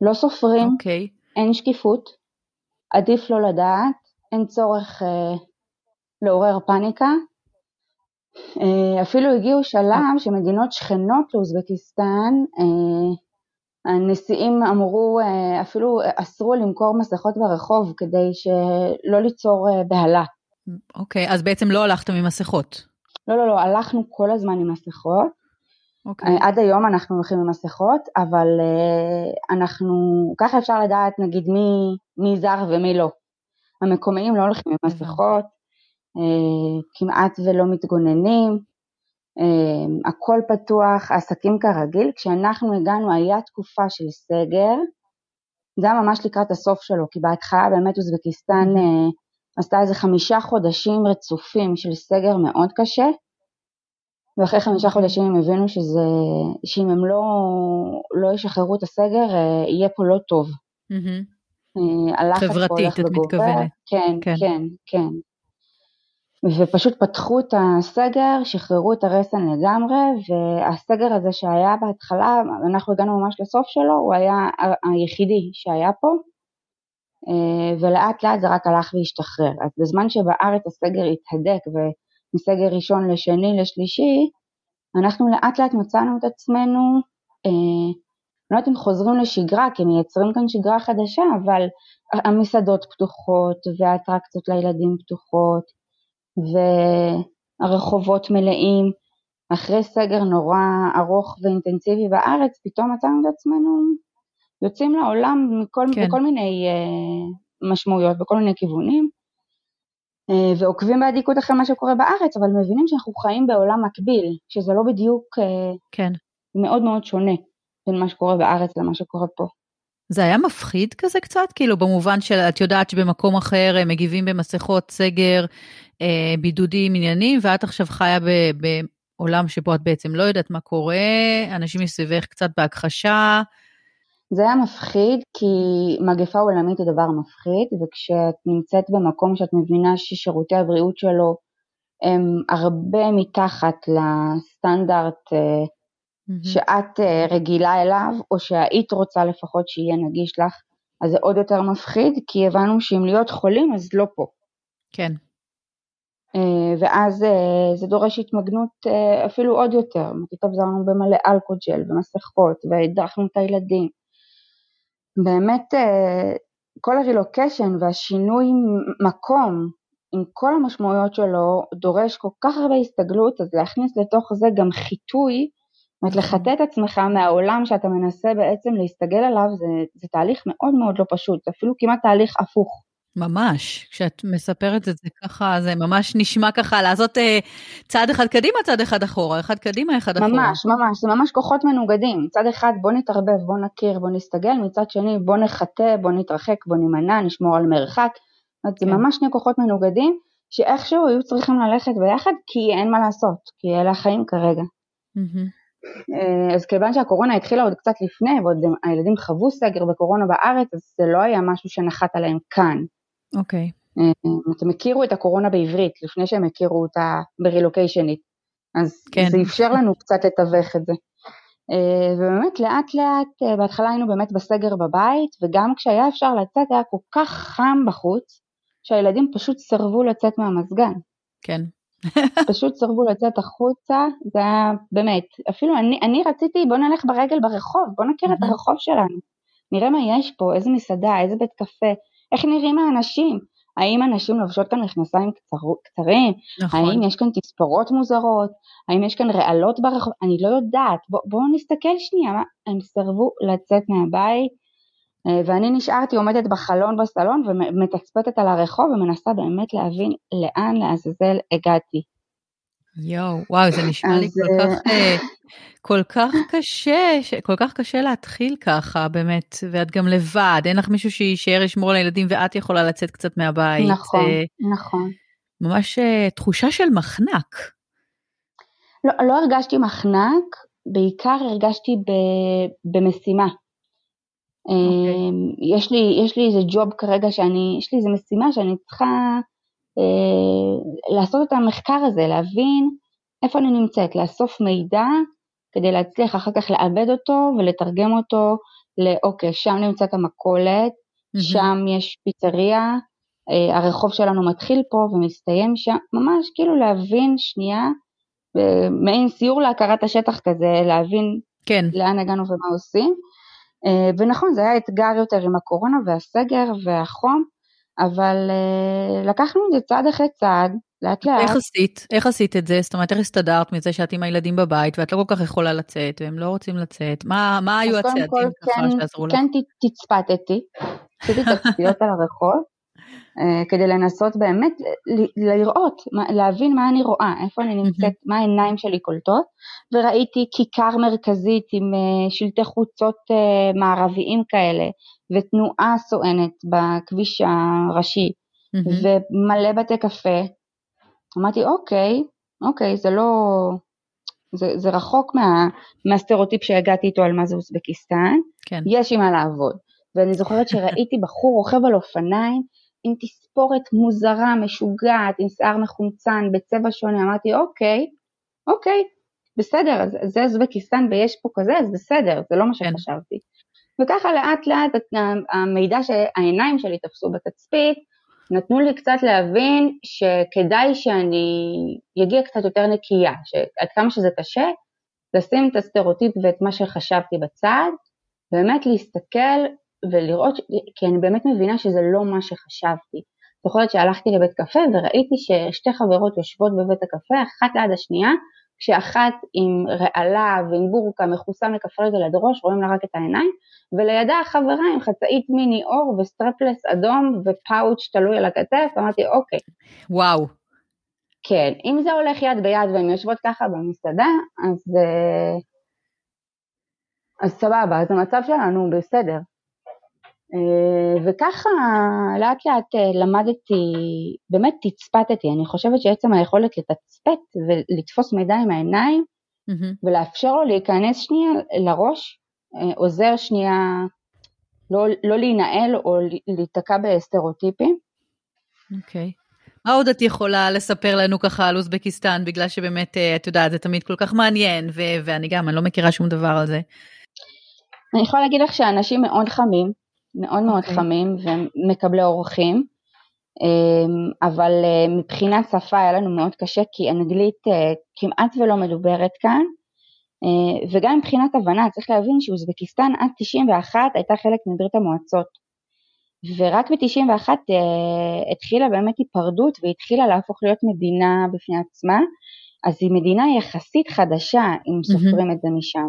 לא סופרים, okay. אוקיי. אין שקיפות, עדיף לא לדעת, אין צורך אה, לעורר פאניקה. אה, אפילו הגיעו שלב שמדינות שכנות לאוזבקיסטן אה, הנשיאים אמרו, אה, אפילו אסרו למכור מסכות ברחוב כדי שלא ליצור אה, בהלה. אוקיי, okay, אז בעצם לא הלכתם עם מסכות. לא, לא, לא, הלכנו כל הזמן עם מסכות. אוקיי. Okay. עד היום אנחנו הולכים עם מסכות, אבל אה, אנחנו, ככה אפשר לדעת נגיד מי, מי זר ומי לא. המקומיים לא הולכים עם מסכות, כמעט ולא מתגוננים, הכל פתוח, עסקים כרגיל. כשאנחנו הגענו היה תקופה של סגר, זה היה ממש לקראת הסוף שלו, כי בהתחלה באמת אוזבקיסטן אה, עשתה איזה חמישה חודשים רצופים של סגר מאוד קשה, ואחרי חמישה חודשים הם הבינו שזה, שאם הם לא, לא ישחררו את הסגר, אה, יהיה פה לא טוב. Mm-hmm. חברתית, את מתכוונת. כן, כן, כן, כן. ופשוט פתחו את הסגר, שחררו את הרסן לגמרי, והסגר הזה שהיה בהתחלה, אנחנו הגענו ממש לסוף שלו, הוא היה היחידי שהיה פה, אה, ולאט לאט זה רק הלך והשתחרר. אז בזמן שבארץ הסגר התהדק ומסגר ראשון לשני לשלישי, אנחנו לאט לאט מצאנו את עצמנו, אה, לא יודעת אם חוזרים לשגרה, כי מייצרים כאן שגרה חדשה, אבל המסעדות פתוחות והאטרקציות לילדים פתוחות, והרחובות מלאים. אחרי סגר נורא ארוך ואינטנסיבי בארץ, פתאום מצאנו את עצמנו יוצאים לעולם מכל, כן. בכל מיני uh, משמעויות, בכל מיני כיוונים, uh, ועוקבים באדיקות אחרי מה שקורה בארץ, אבל מבינים שאנחנו חיים בעולם מקביל, שזה לא בדיוק uh, כן. מאוד מאוד שונה בין מה שקורה בארץ למה שקורה פה. זה היה מפחיד כזה קצת? כאילו במובן של, את יודעת שבמקום אחר הם מגיבים במסכות סגר, בידודים עניינים, ואת עכשיו חיה בעולם שבו את בעצם לא יודעת מה קורה, אנשים מסביבך קצת בהכחשה. זה היה מפחיד, כי מגפה עולמית היא דבר מפחיד, וכשאת נמצאת במקום שאת מבינה ששירותי הבריאות שלו הם הרבה מתחת לסטנדרט mm-hmm. שאת אה, רגילה אליו, או שהיית רוצה לפחות שיהיה נגיש לך, אז זה עוד יותר מפחיד, כי הבנו שאם להיות חולים אז לא פה. כן. אה, ואז זה דורש התמגנות אפילו עוד יותר, התאבזרנו במלא אלכוג'ל ומסכות והדרכנו את הילדים. באמת כל הרילוקיישן והשינוי מקום עם כל המשמעויות שלו דורש כל כך הרבה הסתגלות, אז להכניס לתוך זה גם חיטוי, זאת אומרת. לחטא את עצמך מהעולם שאתה מנסה בעצם להסתגל עליו, זה, זה תהליך מאוד מאוד לא פשוט, זה אפילו כמעט תהליך הפוך. ממש, כשאת מספרת את זה ככה, זה ממש נשמע ככה לעשות אה, צעד אחד קדימה, צעד אחד אחורה, אחד קדימה, אחד אחורה. ממש, ממש, זה ממש כוחות מנוגדים. מצד אחד בוא נתערבב, בוא נכיר, בוא נסתגל, מצד שני בוא נחטא, בוא נתרחק, בוא נימנע, נשמור על מרחק. כן. זה ממש שני כוחות מנוגדים, שאיכשהו היו צריכים ללכת ביחד, כי אין מה לעשות, כי אלה החיים כרגע. Mm-hmm. אז כיוון שהקורונה התחילה עוד קצת לפני, ועוד הילדים חוו סגר בקורונה בארץ, אז זה לא היה משהו שנחת עליהם כאן. אוקיי. Okay. אה, אתם הכירו את הקורונה בעברית, לפני שהם הכירו אותה ברילוקיישנית. אז כן. זה אפשר לנו קצת לתווך את זה. אה, ובאמת לאט לאט, בהתחלה היינו באמת בסגר בבית, וגם כשהיה אפשר לצאת היה כל כך חם בחוץ, שהילדים פשוט סירבו לצאת מהמזגן. כן. פשוט סירבו לצאת החוצה, זה היה באמת, אפילו אני, אני רציתי בוא נלך ברגל ברחוב, בוא נכיר את הרחוב שלנו, נראה מה יש פה, איזה מסעדה, איזה בית קפה, איך נראים האנשים, האם אנשים לובשות כאן מכנסיים קצר, קצרים, נכון. האם יש כאן תספורות מוזרות, האם יש כאן רעלות ברחוב, אני לא יודעת, בואו בוא נסתכל שנייה, מה, הם סירבו לצאת מהבית, אה, ואני נשארתי עומדת בחלון בסלון ומתצפתת על הרחוב ומנסה באמת להבין לאן לעזאזל הגעתי. יואו, וואו, זה נשמע לי כל כך, אה, אה, כל כך קשה, כל כך קשה להתחיל ככה, באמת, ואת גם לבד, אין לך מישהו שיישאר לשמור על הילדים ואת יכולה לצאת קצת מהבית. נכון, נכון. ממש תחושה של מחנק. לא, לא הרגשתי מחנק, בעיקר הרגשתי ב, במשימה. Okay. אוקיי. אמ, יש, לי, יש לי איזה ג'וב כרגע שאני, יש לי איזה משימה שאני צריכה אה, לעשות את המחקר הזה, להבין איפה אני נמצאת, לאסוף מידע כדי להצליח אחר כך לעבד אותו ולתרגם אותו לאוקיי, שם נמצאת המכולת, mm-hmm. שם יש פיצריה, אה, הרחוב שלנו מתחיל פה ומסתיים שם, ממש כאילו להבין שנייה, אה, מעין סיור להכרת השטח כזה, להבין כן. לאן הגענו ומה עושים. אה, ונכון, זה היה אתגר יותר עם הקורונה והסגר והחום, אבל אה, לקחנו את זה צעד אחרי צעד, לאט לאט. איך עשית? איך עשית את זה? זאת אומרת, איך הסתדרת מזה שאת עם הילדים בבית ואת לא כל כך יכולה לצאת והם לא רוצים לצאת? מה, מה היו הצעדים ככה כן, שעזרו לך? כן תצפתתי, עשיתי תצפיות על הרחוב, כדי לנסות באמת לראות, להבין מה אני רואה, איפה אני נמצאת, מה העיניים שלי קולטות, וראיתי כיכר מרכזית עם אה, שלטי חוצות אה, מערביים כאלה, ותנועה סואנת בכביש הראשי, ומלא בתי קפה. אמרתי, אוקיי, אוקיי, זה לא... זה, זה רחוק מה, מהסטריאוטיפ שהגעתי איתו על מה זה אוזבקיסטן, כן. יש עם מה לעבוד. ואני זוכרת שראיתי בחור רוכב על אופניים עם תספורת מוזרה, משוגעת, עם שיער מחומצן, בצבע שונה, אמרתי אוקיי, אוקיי, בסדר, אז זה אוזבקיסטן ויש פה כזה, אז בסדר, זה לא מה כן. שחשבתי. וככה לאט לאט המידע שהעיניים שלי תפסו בתצפית, נתנו לי קצת להבין שכדאי שאני אגיע קצת יותר נקייה, שעד כמה שזה קשה, לשים את הסטריאוטיפ ואת מה שחשבתי בצד, באמת להסתכל ולראות, כי אני באמת מבינה שזה לא מה שחשבתי. זוכרת שהלכתי לבית קפה וראיתי ששתי חברות יושבות בבית הקפה, אחת ליד השנייה, כשאחת עם רעלה ועם בורקה מכוסה מכף רגל עד ראש, רואים לה רק את העיניים, ולידה החברה עם חצאית מיני אור וסטרפלס אדום ופאוץ' תלוי על הכתף, אמרתי אוקיי. וואו. כן, אם זה הולך יד ביד והן יושבות ככה במסעדה, אז, אה, אז סבבה, אז המצב שלנו בסדר. וככה לאט לאט למדתי, באמת תצפתתי, אני חושבת שעצם היכולת לתצפת ולתפוס מידע עם העיניים mm-hmm. ולאפשר לו להיכנס שנייה לראש, עוזר שנייה לא, לא להינעל או להיתקע בסטריאוטיפים. אוקיי. Okay. מה עוד את יכולה לספר לנו ככה על אוזבקיסטן, בגלל שבאמת, אה, את יודעת, זה תמיד כל כך מעניין, ו- ואני גם, אני לא מכירה שום דבר על זה. אני יכולה להגיד לך שאנשים מאוד חמים, מאוד מאוד okay. אוקיי. חמים, ומקבלי אורחים, אמ, אבל אה, מבחינת שפה היה לנו מאוד קשה, כי אנגלית אה, כמעט ולא מדוברת כאן, וגם מבחינת הבנה, צריך להבין שאוזבקיסטן עד 91 הייתה חלק מברית המועצות. ורק ב-91 uh, התחילה באמת היפרדות והתחילה להפוך להיות מדינה בפני עצמה, אז היא מדינה יחסית חדשה אם סופרים mm-hmm. את זה משם.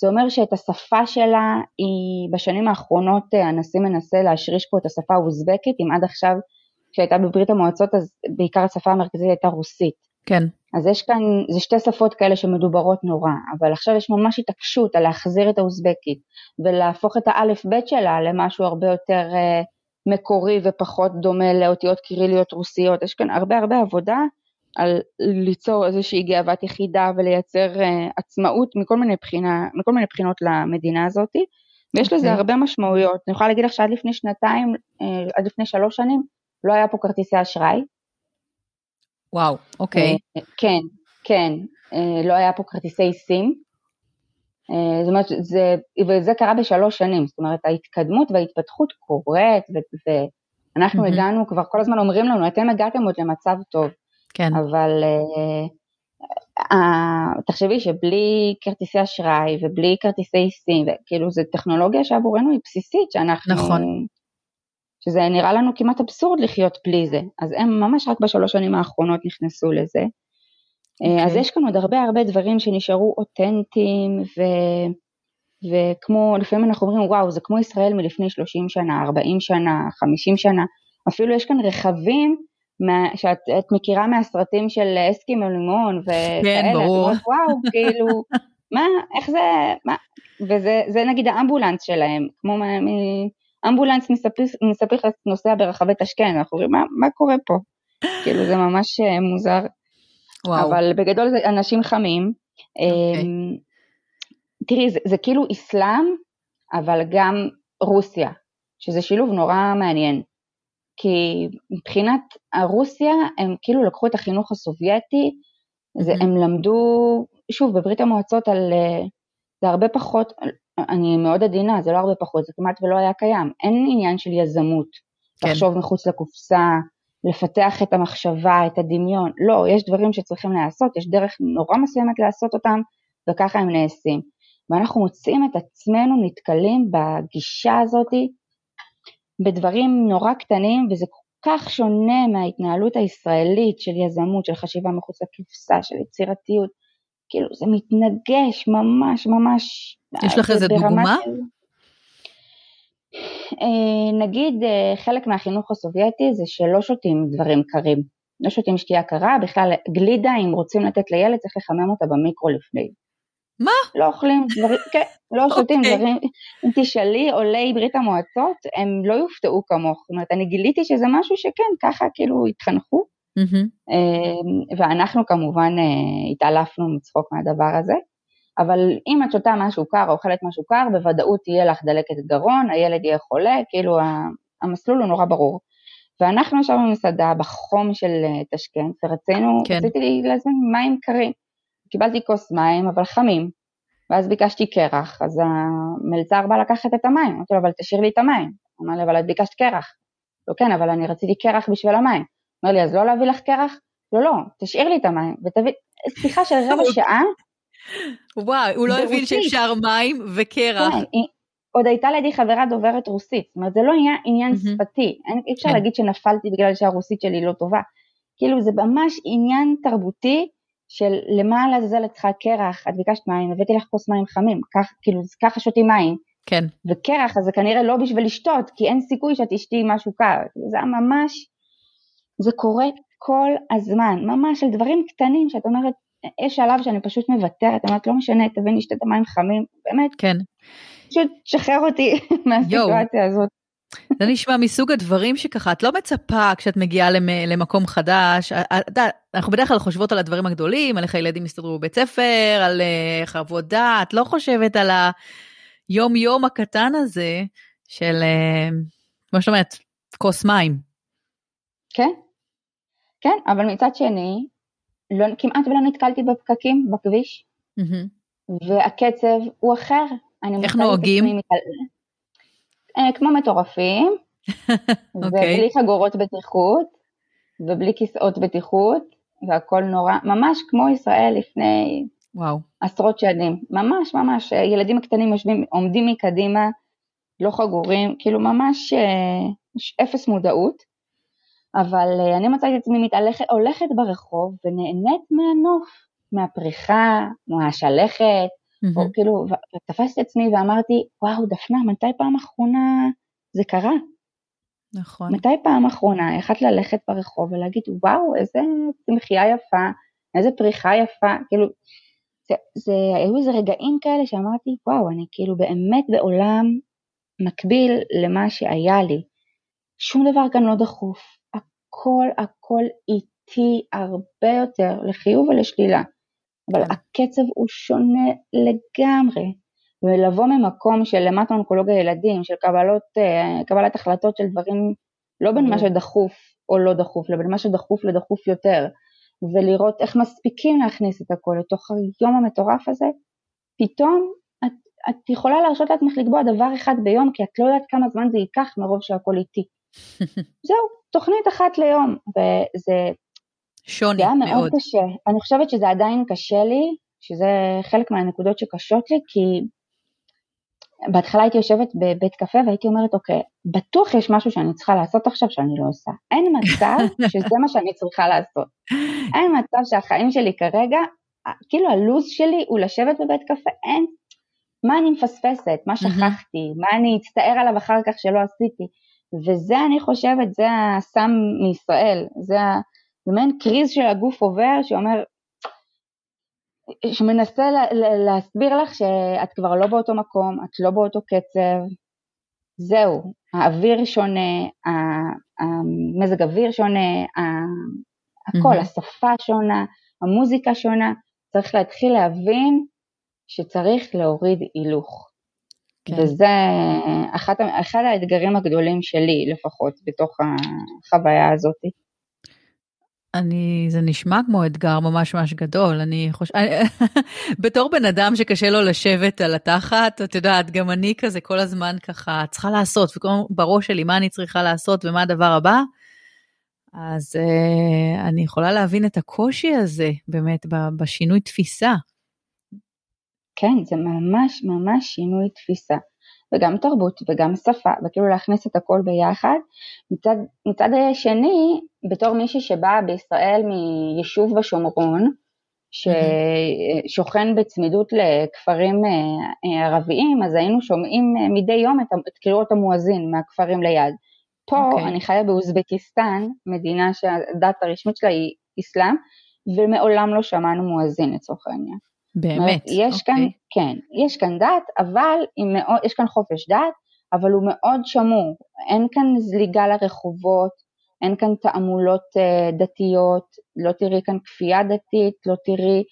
זה אומר שאת השפה שלה, היא בשנים האחרונות uh, הנשיא מנסה להשריש פה את השפה האוזבקית, אם עד עכשיו כשהייתה בברית המועצות אז בעיקר השפה המרכזית הייתה רוסית. כן. אז יש כאן, זה שתי שפות כאלה שמדוברות נורא, אבל עכשיו יש ממש התעקשות על להחזיר את האוזבקית ולהפוך את האלף-בית שלה למשהו הרבה יותר uh, מקורי ופחות דומה לאותיות קיריליות רוסיות. יש כאן הרבה הרבה עבודה על ליצור איזושהי גאוות יחידה ולייצר uh, עצמאות מכל מיני, בחינה, מכל מיני בחינות למדינה הזאת, ויש okay. לזה אוקיי. הרבה משמעויות. אני יכולה להגיד לך שעד לפני שנתיים, uh, עד לפני שלוש שנים, לא היה פה כרטיסי אשראי, וואו, אוקיי. אה, כן, כן, אה, לא היה פה כרטיסי סים. זאת אומרת, זה, וזה קרה בשלוש שנים, זאת אומרת, ההתקדמות וההתפתחות קורית, ואנחנו mm-hmm. הגענו, כבר כל הזמן אומרים לנו, אתם הגעתם עוד למצב טוב. כן. אבל uh, תחשבי שבלי כרטיסי אשראי ובלי כרטיסי סים, כאילו זו טכנולוגיה שעבורנו היא בסיסית, שאנחנו... נכון. שזה נראה לנו כמעט אבסורד לחיות בלי זה, אז הם ממש רק בשלוש שנים האחרונות נכנסו לזה. Okay. אה, אז אוקיי. יש כאן עוד הרבה הרבה דברים שנשארו אותנטיים, ו... וכמו, לפעמים אנחנו אומרים, וואו, זה כמו ישראל מלפני 30 שנה, 40 שנה, 50 שנה, אפילו יש כאן רכבים מה, שאת מכירה מהסרטים של אסקימו לימון וכאלה, כן, ברור. אומרת, וואו, כאילו, מה, איך זה, מה, וזה נגיד האמבולנס שלהם, כמו מ, אמבולנס מספר לך נוסע ברחבי תשכן, אנחנו אומרים, מה, מה קורה פה? כאילו זה ממש אה, מוזר. וואו. אבל בגדול זה אנשים חמים. Okay. אוקיי. אמ, תראי, זה, זה כאילו אסלאם, אבל גם רוסיה, שזה שילוב נורא מעניין. כי מבחינת רוסיה, הם כאילו לקחו את החינוך הסובייטי. זה, הם למדו, שוב, בברית המועצות על, אה, זה הרבה פחות, אני מאוד עדינה, זה לא הרבה פחות, זה כמעט ולא היה קיים. אין עניין של יזמות, כן. לחשוב מחוץ לקופסה, לפתח את המחשבה, את הדמיון. לא, יש דברים שצריכים להיעשות, יש דרך נורא מסוימת לעשות אותם, וככה הם נעשים. ואנחנו מוצאים את עצמנו נתקלים בגישה הזאתי בדברים נורא קטנים, וזה כל כך שונה מההתנהלות הישראלית של יזמות, של חשיבה מחוץ לקופסה, של יצירתיות. כאילו זה מתנגש ממש ממש. יש לך איזה דוגמה? של... אה, נגיד אה, חלק מהחינוך הסובייטי זה שלא שותים דברים קרים, לא שותים שתייה קרה, בכלל גלידה אם רוצים לתת לילד צריך לחמם אותה במיקרו לפני. מה? לא אוכלים דברים, כן, לא שותים okay. אוקיי. דברים, אם תשאלי עולי ברית המועצות הם לא יופתעו כמוך, זאת אומרת אני גיליתי שזה משהו שכן ככה כאילו התחנכו, Mm-hmm. ואנחנו כמובן אה, התעלפנו מצחוק מהדבר הזה, אבל אם את שותה משהו קר או אוכלת משהו קר, בוודאות תהיה לך דלקת גרון, הילד יהיה חולה, כאילו המסלול הוא נורא ברור. ואנחנו ישבנו במסעדה בחום של אה, תשכנת ורצינו, כן. רציתי להזמין מים קרים. קיבלתי כוס מים אבל חמים, ואז ביקשתי קרח, אז המלצר בא לקחת את המים, אמרתי לו אבל תשאיר לי את המים, הוא אמר לי אבל את ביקשת קרח. לא כן אבל אני רציתי קרח בשביל המים. אומר לי, אז לא להביא לך קרח? לא, לא, תשאיר לי את המים ותביא, שיחה של רבע שעה. וואי, הוא לא הבין שאפשר מים וקרח. כן, עוד הייתה לידי חברה דוברת רוסית, זאת אומרת זה לא עניין, עניין שפתי, אי אפשר כן. להגיד שנפלתי בגלל שהרוסית שלי לא טובה, כאילו זה ממש עניין תרבותי של למה לעזאזל את צריכה קרח, את ביקשת מים, הבאתי לך כוס מים חמים, כך, כאילו ככה שותים מים, כן. וקרח אז זה כנראה לא בשביל לשתות, כי אין סיכוי שאת תשתי משהו קר, זה היה ממש זה קורה כל הזמן, ממש על דברים קטנים שאת אומרת, יש שלב שאני פשוט מוותרת, אומרת, לא משנה, תביא לי שתי מים חמים, באמת. כן. פשוט שחרר אותי מהסיטואציה הזאת. זה נשמע מסוג הדברים שככה, את לא מצפה כשאת מגיעה למקום חדש, אנחנו בדרך כלל חושבות על הדברים הגדולים, על איך הילדים יסתדרו בבית ספר, על איך עבודה, את לא חושבת על היום-יום הקטן הזה של, כמו שאת אומרת, כוס מים. כן, כן, אבל מצד שני, לא, כמעט ולא נתקלתי בפקקים בכביש, mm-hmm. והקצב הוא אחר. איך נוהגים? מתעל... אה, כמו מטורפים, אוקיי. ובלי חגורות בטיחות, ובלי כיסאות בטיחות, והכל נורא, ממש כמו ישראל לפני וואו. עשרות שנים, ממש ממש, ילדים הקטנים יושבים, עומדים מקדימה, לא חגורים, כאילו ממש אה, אפס מודעות, אבל אה, אני מצאתי את עצמי מתהלכת, הולכת ברחוב ונהנית מהנוף, מהפריחה, מהשלכת, mm-hmm. או כאילו, ותפסתי את עצמי ואמרתי, וואו, דפנה, מתי פעם אחרונה זה קרה? נכון. מתי פעם אחרונה יכלת ללכת ברחוב ולהגיד, וואו, איזה צמחייה יפה, איזה פריחה יפה, כאילו, זה, זה, היו איזה רגעים כאלה שאמרתי, וואו, אני כאילו באמת בעולם מקביל למה שהיה לי. שום דבר כאן לא דחוף, הכל הכל איטי הרבה יותר לחיוב ולשלילה. אבל כן. הקצב הוא שונה לגמרי. ולבוא ממקום של למטה אונקולוגיה ילדים, של קבלות, אה, קבלת החלטות של דברים, לא בין מה שדחוף או לא דחוף, אלא בין מה שדחוף לדחוף יותר, ולראות איך מספיקים להכניס את הכל לתוך היום המטורף הזה, פתאום את, את יכולה להרשות לעצמך לקבוע דבר אחד ביום, כי את לא יודעת כמה זמן זה ייקח מרוב שהכל איטי. זהו, תוכנית אחת ליום, וזה שוני זה היה מאוד. מאוד קשה. אני חושבת שזה עדיין קשה לי, שזה חלק מהנקודות שקשות לי, כי בהתחלה הייתי יושבת בבית קפה והייתי אומרת, אוקיי, בטוח יש משהו שאני צריכה לעשות עכשיו שאני לא עושה. אין מצב שזה מה שאני צריכה לעשות. אין מצב שהחיים שלי כרגע, כאילו הלו"ז שלי הוא לשבת בבית קפה, אין. מה אני מפספסת, מה שכחתי, מה אני אצטער עליו אחר כך שלא עשיתי. וזה אני חושבת, זה הסם מישראל, זה זה מעין קריז של הגוף עובר שאומר, שמנסה לה, להסביר לך שאת כבר לא באותו מקום, את לא באותו קצב, זהו, האוויר שונה, המזג אוויר שונה, הכל, mm-hmm. השפה שונה, המוזיקה שונה, צריך להתחיל להבין שצריך להוריד הילוך. כן. וזה אחד, אחד האתגרים הגדולים שלי לפחות בתוך החוויה הזאת. אני, זה נשמע כמו אתגר ממש ממש גדול, אני חושבת, בתור בן אדם שקשה לו לשבת על התחת, את יודעת, גם אני כזה כל הזמן ככה צריכה לעשות, וכל בראש שלי מה אני צריכה לעשות ומה הדבר הבא, אז uh, אני יכולה להבין את הקושי הזה באמת בשינוי תפיסה. כן, זה ממש ממש שינוי תפיסה. וגם תרבות וגם שפה, וכאילו להכניס את הכל ביחד. מצד, מצד שני, בתור מישהי שבאה בישראל מיישוב בשומרון, ששוכן בצמידות לכפרים אה, ערביים, אז היינו שומעים אה, מדי יום את קריאות המואזין מהכפרים ליד. פה okay. אוקיי. אני חיה באוזבקיסטן, מדינה שהדת הרשמית שלה היא אסלאם, ומעולם לא שמענו מואזין לצורך העניין. באמת? יש אוקיי. כאן, כן, יש כאן דת, אבל מאוד, יש כאן חופש דת, אבל הוא מאוד שמור. אין כאן זליגה לרחובות, אין כאן תעמולות uh, דתיות, לא תראי כאן כפייה דתית, לא תראי,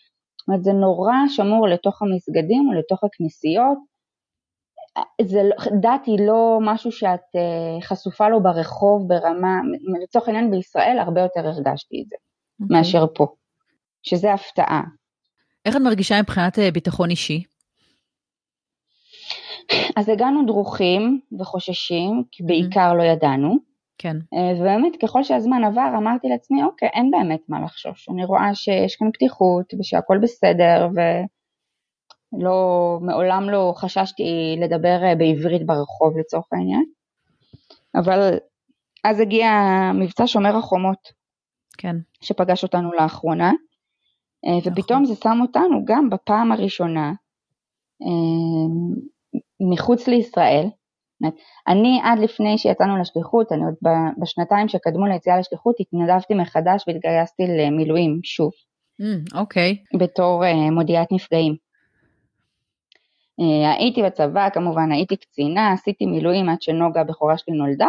זאת אומרת זה נורא שמור לתוך המסגדים ולתוך הכנסיות. זה, לא, דת היא לא משהו שאת uh, חשופה לו ברחוב ברמה, לצורך העניין בישראל הרבה יותר הרגשתי את זה okay. אוקיי. מאשר פה, שזה הפתעה. איך את מרגישה מבחינת אה, ביטחון אישי? אז הגענו דרוכים וחוששים, כי בעיקר לא ידענו. כן. אה, ובאמת, ככל שהזמן עבר, אמרתי לעצמי, אוקיי, אין באמת מה לחשוש. אני רואה שיש כאן פתיחות ושהכול בסדר, ולא, מעולם לא חששתי לדבר אה, בעברית ברחוב לצורך העניין. אבל אז הגיע מבצע שומר החומות. כן. שפגש אותנו לאחרונה. אה, ופתאום זה שם אותנו גם בפעם הראשונה אה, מחוץ לישראל. אני עד לפני שיצאנו לשליחות, אני עוד בשנתיים שקדמו ליציאה לשליחות התנדבתי מחדש והתגייסתי למילואים שוב. Mm, אוקיי. Mm, okay. בתור uh, מודיעת נפגעים. אה, הייתי בצבא, כמובן הייתי קצינה, עשיתי מילואים עד שנוגה הבכורה שלי נולדה,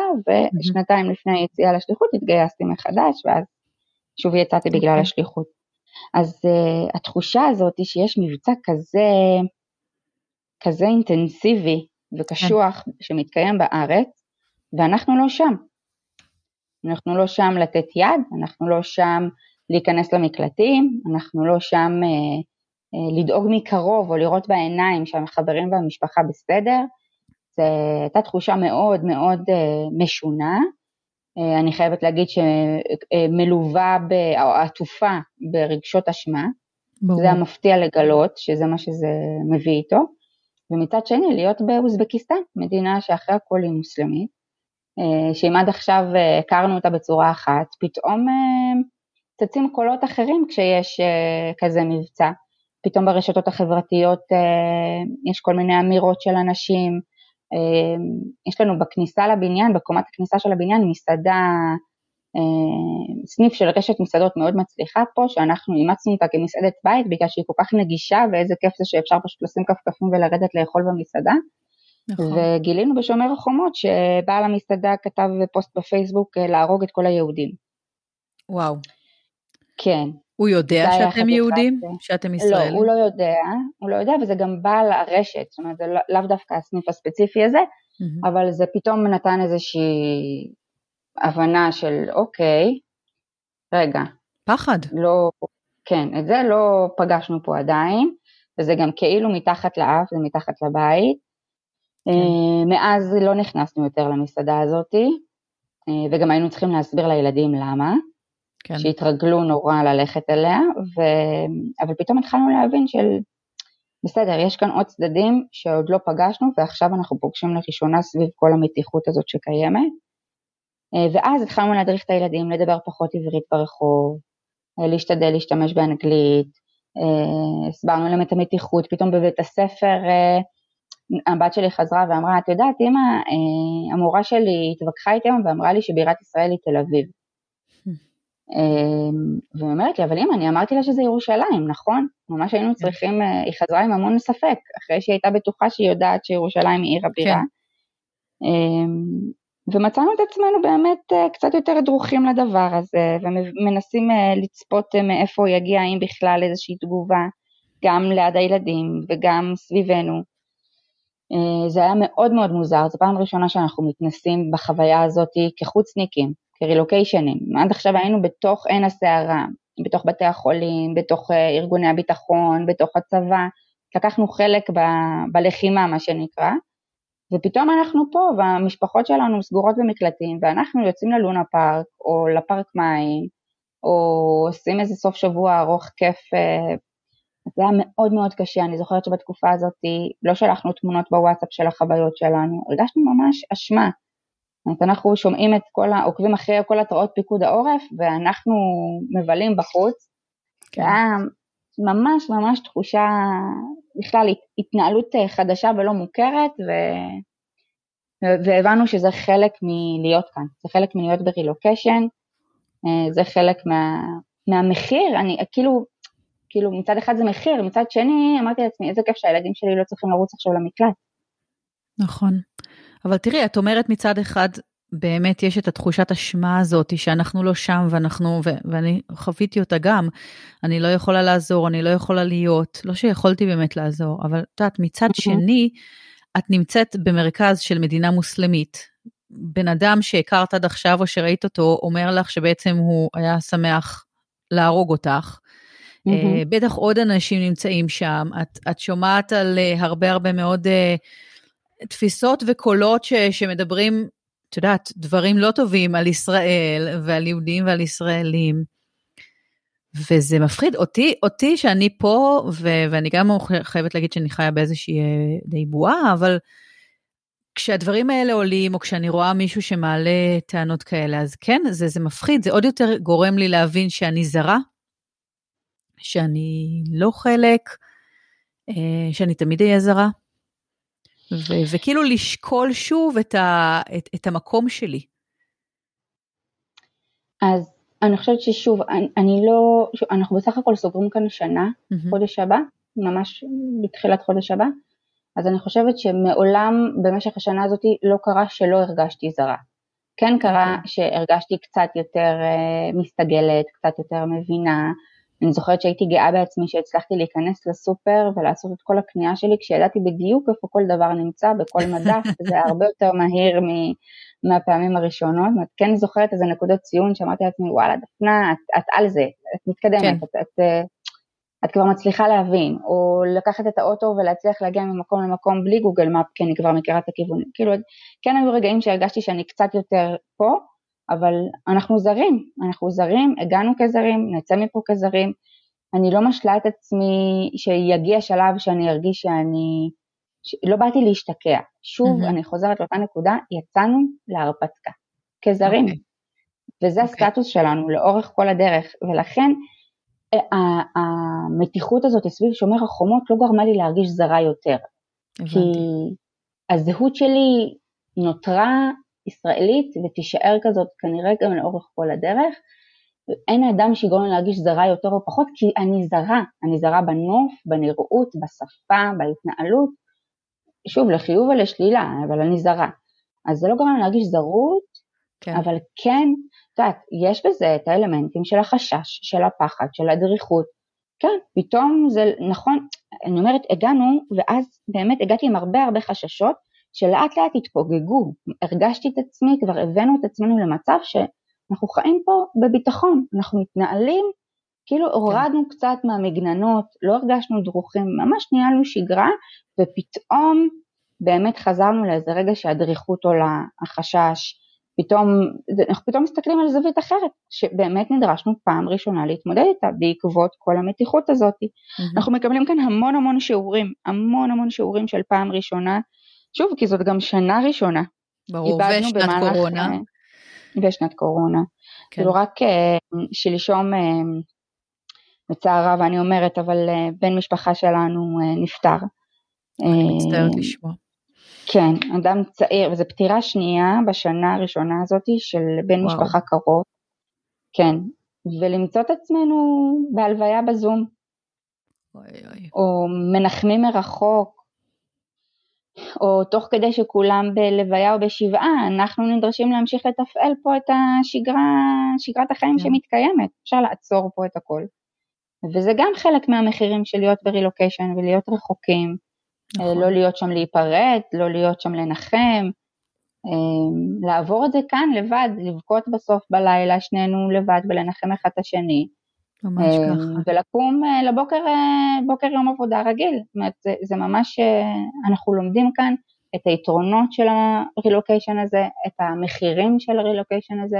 ושנתיים לפני היציאה לשליחות התגייסתי מחדש, ואז שוב יצאתי בגלל אוקיי. השליחות. אז uh, התחושה הזאת היא שיש מבצע כזה, כזה אינטנסיבי וקשוח כן. שמתקיים בארץ, ואנחנו לא שם. אנחנו לא שם לתת יד, אנחנו לא שם להיכנס למקלטים, אנחנו לא שם uh, uh, לדאוג מקרוב או לראות בעיניים שהחברים והמשפחה בסדר. זו הייתה תחושה מאוד מאוד uh, משונה, אני חייבת להגיד שמלווה או עטופה ברגשות אשמה. ברור. זה המפתיע לגלות שזה מה שזה מביא איתו. ומצד שני להיות באוזבקיסטן, מדינה שאחרי הכל היא מוסלמית, אה, שאם עד עכשיו אה, הכרנו אותה בצורה אחת, פתאום צצים קולות אחרים כשיש כזה מבצע. פתאום ברשתות החברתיות יש כל מיני אמירות של אנשים, יש לנו בכניסה לבניין, בקומת הכניסה של הבניין, מסעדה, אמ, סניף של רשת מסעדות מאוד מצליחה פה, שאנחנו אימצנו אותה כמסעדת בית בגלל שהיא כל כך נגישה ואיזה כיף זה שאפשר פשוט לשים כפכפים ולרדת לאכול במסעדה. נכון. וגילינו בשומר החומות שבעל המסעדה כתב פוסט בפייסבוק אה, להרוג את כל היהודים. וואו. כן. הוא יודע שאתם יהודים? שאתם ישראלים? לא, הוא לא יודע, הוא לא יודע, וזה גם בא לרשת, זאת אומרת, זה לא, לאו דווקא הסניף הספציפי הזה, mm-hmm. אבל זה פתאום נתן איזושהי הבנה של, אוקיי, רגע. פחד. לא, כן, את זה לא פגשנו פה עדיין, וזה גם כאילו מתחת לאף, זה מתחת לבית. כן. אה, מאז לא נכנסנו יותר למסעדה הזאתי, אה, וגם היינו צריכים להסביר לילדים למה. כן. שהתרגלו נורא ללכת אליה, ו... אבל פתאום התחלנו להבין של בסדר, יש כאן עוד צדדים שעוד לא פגשנו ועכשיו אנחנו פוגשים לראשונה סביב כל המתיחות הזאת שקיימת. אה, ואז התחלנו להדריך את הילדים לדבר פחות עברית ברחוב, אה, להשתדל להשתמש באנגלית, אה, הסברנו להם את המתיחות, פתאום בבית הספר הבת שלי חזרה ואמרה, את יודעת, אמא, המורה שלי התווכחה איתי היום ואמרה לי שבירת ישראל היא תל אביב. אמ, והיא אומרת לי, אבל אמא, אני אמרתי לה שזה ירושלים, נכון? ממש היינו כן. צריכים, אה, היא חזרה עם המון ספק, אחרי שהיא הייתה בטוחה שהיא יודעת שירושלים היא עיר הבירה. כן. ומצאנו את עצמנו באמת אה, קצת יותר דרוכים לדבר הזה, ומנסים אה, לצפות מאיפה יגיע, אם בכלל איזושהי תגובה, גם ליד הילדים וגם סביבנו. זה היה מאוד מאוד מוזר, זו פעם ראשונה שאנחנו מתנסים בחוויה הזאת כחוצניקים. כרילוקיישנים. עד עכשיו היינו בתוך עין הסערה, בתוך בתי החולים, בתוך אה, ארגוני הביטחון, בתוך הצבא, לקחנו חלק ב- בלחימה מה שנקרא, ופתאום אנחנו פה והמשפחות שלנו סגורות במקלטים ואנחנו יוצאים ללונה פארק או לפארק מים או עושים איזה סוף שבוע ארוך כיף, אה, זה היה מאוד מאוד קשה, אני זוכרת שבתקופה הזאת לא שלחנו תמונות בוואטסאפ של החוויות שלנו, הרגשנו ממש אשמה, זאת אנחנו שומעים את כל, ה... עוקבים אחרי כל התראות פיקוד העורף, ואנחנו מבלים בחוץ. כן. היה ממש ממש תחושה, בכלל התנהלות אה, חדשה ולא מוכרת, ו... והבנו שזה חלק מלהיות כאן, זה חלק מלהיות ברילוקיישן, אה, זה חלק מה... מהמחיר, אני כאילו, כאילו מצד אחד זה מחיר, מצד שני אמרתי לעצמי איזה כיף שהילדים שלי לא צריכים לרוץ עכשיו למקלט. נכון. אבל תראי, את אומרת מצד אחד, באמת יש את התחושת אשמה הזאת שאנחנו לא שם ואנחנו, ו- ואני חוויתי אותה גם, אני לא יכולה לעזור, אני לא יכולה להיות, לא שיכולתי באמת לעזור, אבל את יודעת, מצד שני, את נמצאת במרכז של מדינה מוסלמית. בן אדם שהכרת עד עכשיו או שראית אותו אומר לך שבעצם הוא היה שמח להרוג אותך. Mm-hmm. בטח עוד אנשים נמצאים שם, את, את שומעת על uh, הרבה הרבה מאוד uh, תפיסות וקולות ש, שמדברים, את יודעת, דברים לא טובים על ישראל ועל יהודים ועל ישראלים. וזה מפחיד אותי, אותי שאני פה, ו- ואני גם חייבת להגיד שאני חיה באיזושהי אה, די בועה, אבל כשהדברים האלה עולים, או כשאני רואה מישהו שמעלה טענות כאלה, אז כן, זה, זה מפחיד, זה עוד יותר גורם לי להבין שאני זרה, שאני לא חלק, אה, שאני תמיד אהיה זרה, ו- וכאילו לשקול שוב את, ה- את, את המקום שלי. אז אני חושבת ששוב, אני, אני לא, שוב, אנחנו בסך הכל סוגרים כאן שנה, mm-hmm. חודש הבא, ממש בתחילת חודש הבא, אז אני חושבת שמעולם במשך השנה הזאת לא קרה שלא הרגשתי זרה. כן קרה okay. אוקיי. שהרגשתי קצת יותר uh, מסתגלת, קצת יותר מבינה. אני זוכרת שהייתי גאה בעצמי שהצלחתי להיכנס לסופר ולעשות את כל הקנייה שלי כשידעתי בדיוק איפה כל דבר נמצא בכל מדף, זה היה הרבה יותר מהיר מ, מהפעמים הראשונות. את כן זוכרת איזה נקודות ציון שאמרתי לעצמי, וואלה, דפנה, את, את על זה, את מתקדמת, כן. את, את, את, את כבר מצליחה להבין, או לקחת את האוטו ולהצליח להגיע ממקום למקום בלי גוגל מאפ, כי אני כבר מכירה את הכיוונים. כאילו, כן היו רגעים שהרגשתי שאני קצת יותר פה, אבל אנחנו זרים, אנחנו זרים, הגענו כזרים, נצא מפה כזרים. אני לא משלה את עצמי שיגיע שלב שאני ארגיש שאני, ש... לא באתי להשתקע. שוב, mm-hmm. אני חוזרת לאותה נקודה, יצאנו להרפתקה, כזרים. Okay. אוקיי. וזה okay. אוקיי. הסטטוס שלנו לאורך כל הדרך, ולכן המתיחות הזאת סביב שומר החומות לא גרמה לי להרגיש זרה יותר. הבנתי. כי הזהות שלי נותרה ישראלית ותישאר כזאת כנראה גם לאורך כל הדרך. אין אדם שיגרום לי להרגיש זרה יותר או פחות, כי אני זרה, אני זרה בנוף, בנראות, בשפה, בהתנהלות, שוב, לחיוב ולשלילה, אבל אני זרה. אז זה לא גורם לי להרגיש זרות, כן. אבל כן יודעת, יש בזה את האלמנטים של החשש, של הפחד, של הדריכות. כן, פתאום זה נכון, אני אומרת, הגענו, ואז באמת הגעתי עם הרבה הרבה חששות, שלאט לאט התפוגגו. הרגשתי את עצמי, כבר הבאנו את עצמנו למצב שאנחנו חיים פה בביטחון, אנחנו מתנהלים, כאילו כן. הורדנו קצת מהמגננות, לא הרגשנו דרוכים, ממש ניהלנו שגרה, ופתאום באמת חזרנו לאיזה רגע שהדריכות עולה, החשש, פתאום, אנחנו פתאום מסתכלים על זווית אחרת, שבאמת נדרשנו פעם ראשונה להתמודד איתה בעקבות כל המתיחות הזאת. Mm-hmm. אנחנו מקבלים כאן המון המון שיעורים, המון המון שיעורים של פעם ראשונה, שוב, כי זאת גם שנה ראשונה. ברור, ושנת במהלך, קורונה. אה, ושנת קורונה. כן. כאילו רק אה, שלשום, אה, בצער רב אני אומרת, אבל בן משפחה שלנו נפטר. אני מצטערת לשמוע. כן, אדם צעיר, וזו פטירה שנייה בשנה הראשונה הזאת של בן וואו. משפחה קרוב, כן, ולמצוא את עצמנו בהלוויה בזום, אוי, אוי. או מנחמים מרחוק, או תוך כדי שכולם בלוויה או בשבעה, אנחנו נדרשים להמשיך לתפעל פה את השגרה, שגרת החיים כן. שמתקיימת, אפשר לעצור פה את הכל. וזה גם חלק מהמחירים של להיות ברילוקיישן ולהיות רחוקים. נכון. לא להיות שם להיפרד, לא להיות שם לנחם, אמ, לעבור את זה כאן לבד, לבכות בסוף בלילה שנינו לבד ולנחם אחד את השני. ממש אמ, ככה. ולקום אה, לבוקר אה, בוקר יום עבודה רגיל. זאת אומרת, זה, זה ממש, אה, אנחנו לומדים כאן את היתרונות של הרילוקיישן הזה, את המחירים של הרילוקיישן הזה.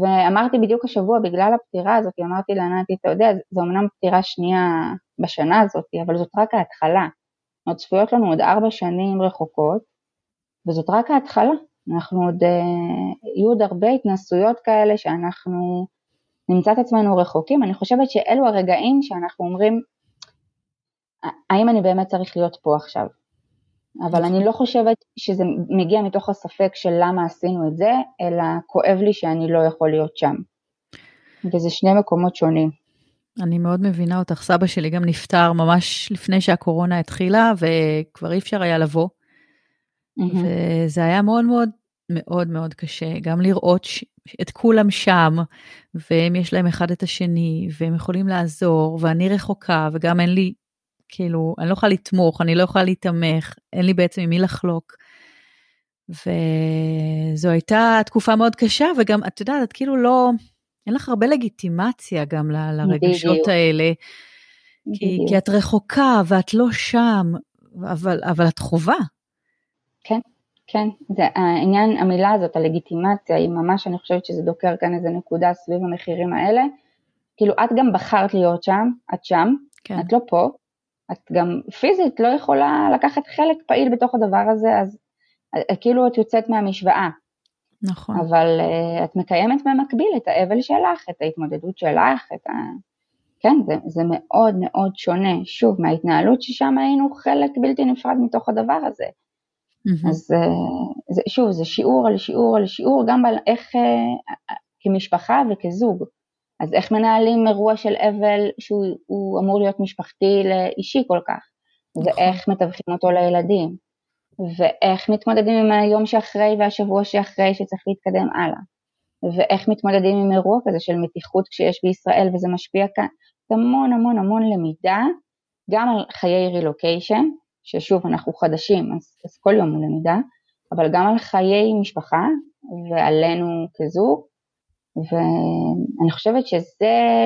ואמרתי בדיוק השבוע, בגלל הפטירה הזאת, אמרתי לענתי, אתה יודע, זו אמנם פטירה שנייה בשנה הזאת, אבל זאת רק ההתחלה. עוד צפויות לנו עוד ארבע שנים רחוקות, וזאת רק ההתחלה. אנחנו עוד, אה, יהיו עוד הרבה התנסויות כאלה שאנחנו נמצא את עצמנו רחוקים. אני חושבת שאלו הרגעים שאנחנו אומרים, האם אני באמת צריך להיות פה עכשיו? אבל אני לא חושבת שזה מגיע מתוך הספק של למה עשינו את זה, אלא כואב לי שאני לא יכול להיות שם. וזה שני מקומות שונים. אני מאוד מבינה אותך, סבא שלי גם נפטר ממש לפני שהקורונה התחילה, וכבר אי אפשר היה לבוא. Mm-hmm. וזה היה מאוד מאוד מאוד מאוד קשה, גם לראות ש... את כולם שם, והם יש להם אחד את השני, והם יכולים לעזור, ואני רחוקה, וגם אין לי, כאילו, אני לא יכולה לתמוך, אני לא יכולה להתמך, אין לי בעצם עם מי לחלוק. וזו הייתה תקופה מאוד קשה, וגם, את יודעת, את כאילו לא, אין לך הרבה לגיטימציה גם ל, לרגשות בדיוק. האלה, כי, כי את רחוקה ואת לא שם, אבל, אבל את חובה. כן, כן, זה העניין, המילה הזאת, הלגיטימציה, היא ממש, אני חושבת שזה דוקר כאן איזה נקודה סביב המחירים האלה. כאילו, את גם בחרת להיות שם, את שם, כן. את לא פה, את גם פיזית לא יכולה לקחת חלק פעיל בתוך הדבר הזה, אז אה, כאילו את יוצאת מהמשוואה. נכון. אבל uh, את מקיימת במקביל את האבל שלך, את ההתמודדות שלך, את ה... כן, זה, זה מאוד מאוד שונה, שוב, מההתנהלות ששם היינו חלק בלתי נפרד מתוך הדבר הזה. Mm-hmm. אז uh, זה, שוב, זה שיעור על שיעור על שיעור, גם על איך, uh, כמשפחה וכזוג. אז איך מנהלים אירוע של אבל שהוא אמור להיות משפחתי לאישי כל כך? ואיך מתווכים אותו לילדים, ואיך מתמודדים עם היום שאחרי והשבוע שאחרי שצריך להתקדם הלאה, ואיך מתמודדים עם אירוע כזה של מתיחות כשיש בישראל וזה משפיע כאן, המון המון המון למידה, גם על חיי רילוקיישן, ששוב אנחנו חדשים אז, אז כל יום הוא למידה, אבל גם על חיי משפחה ועלינו כזוג, ואני חושבת שזה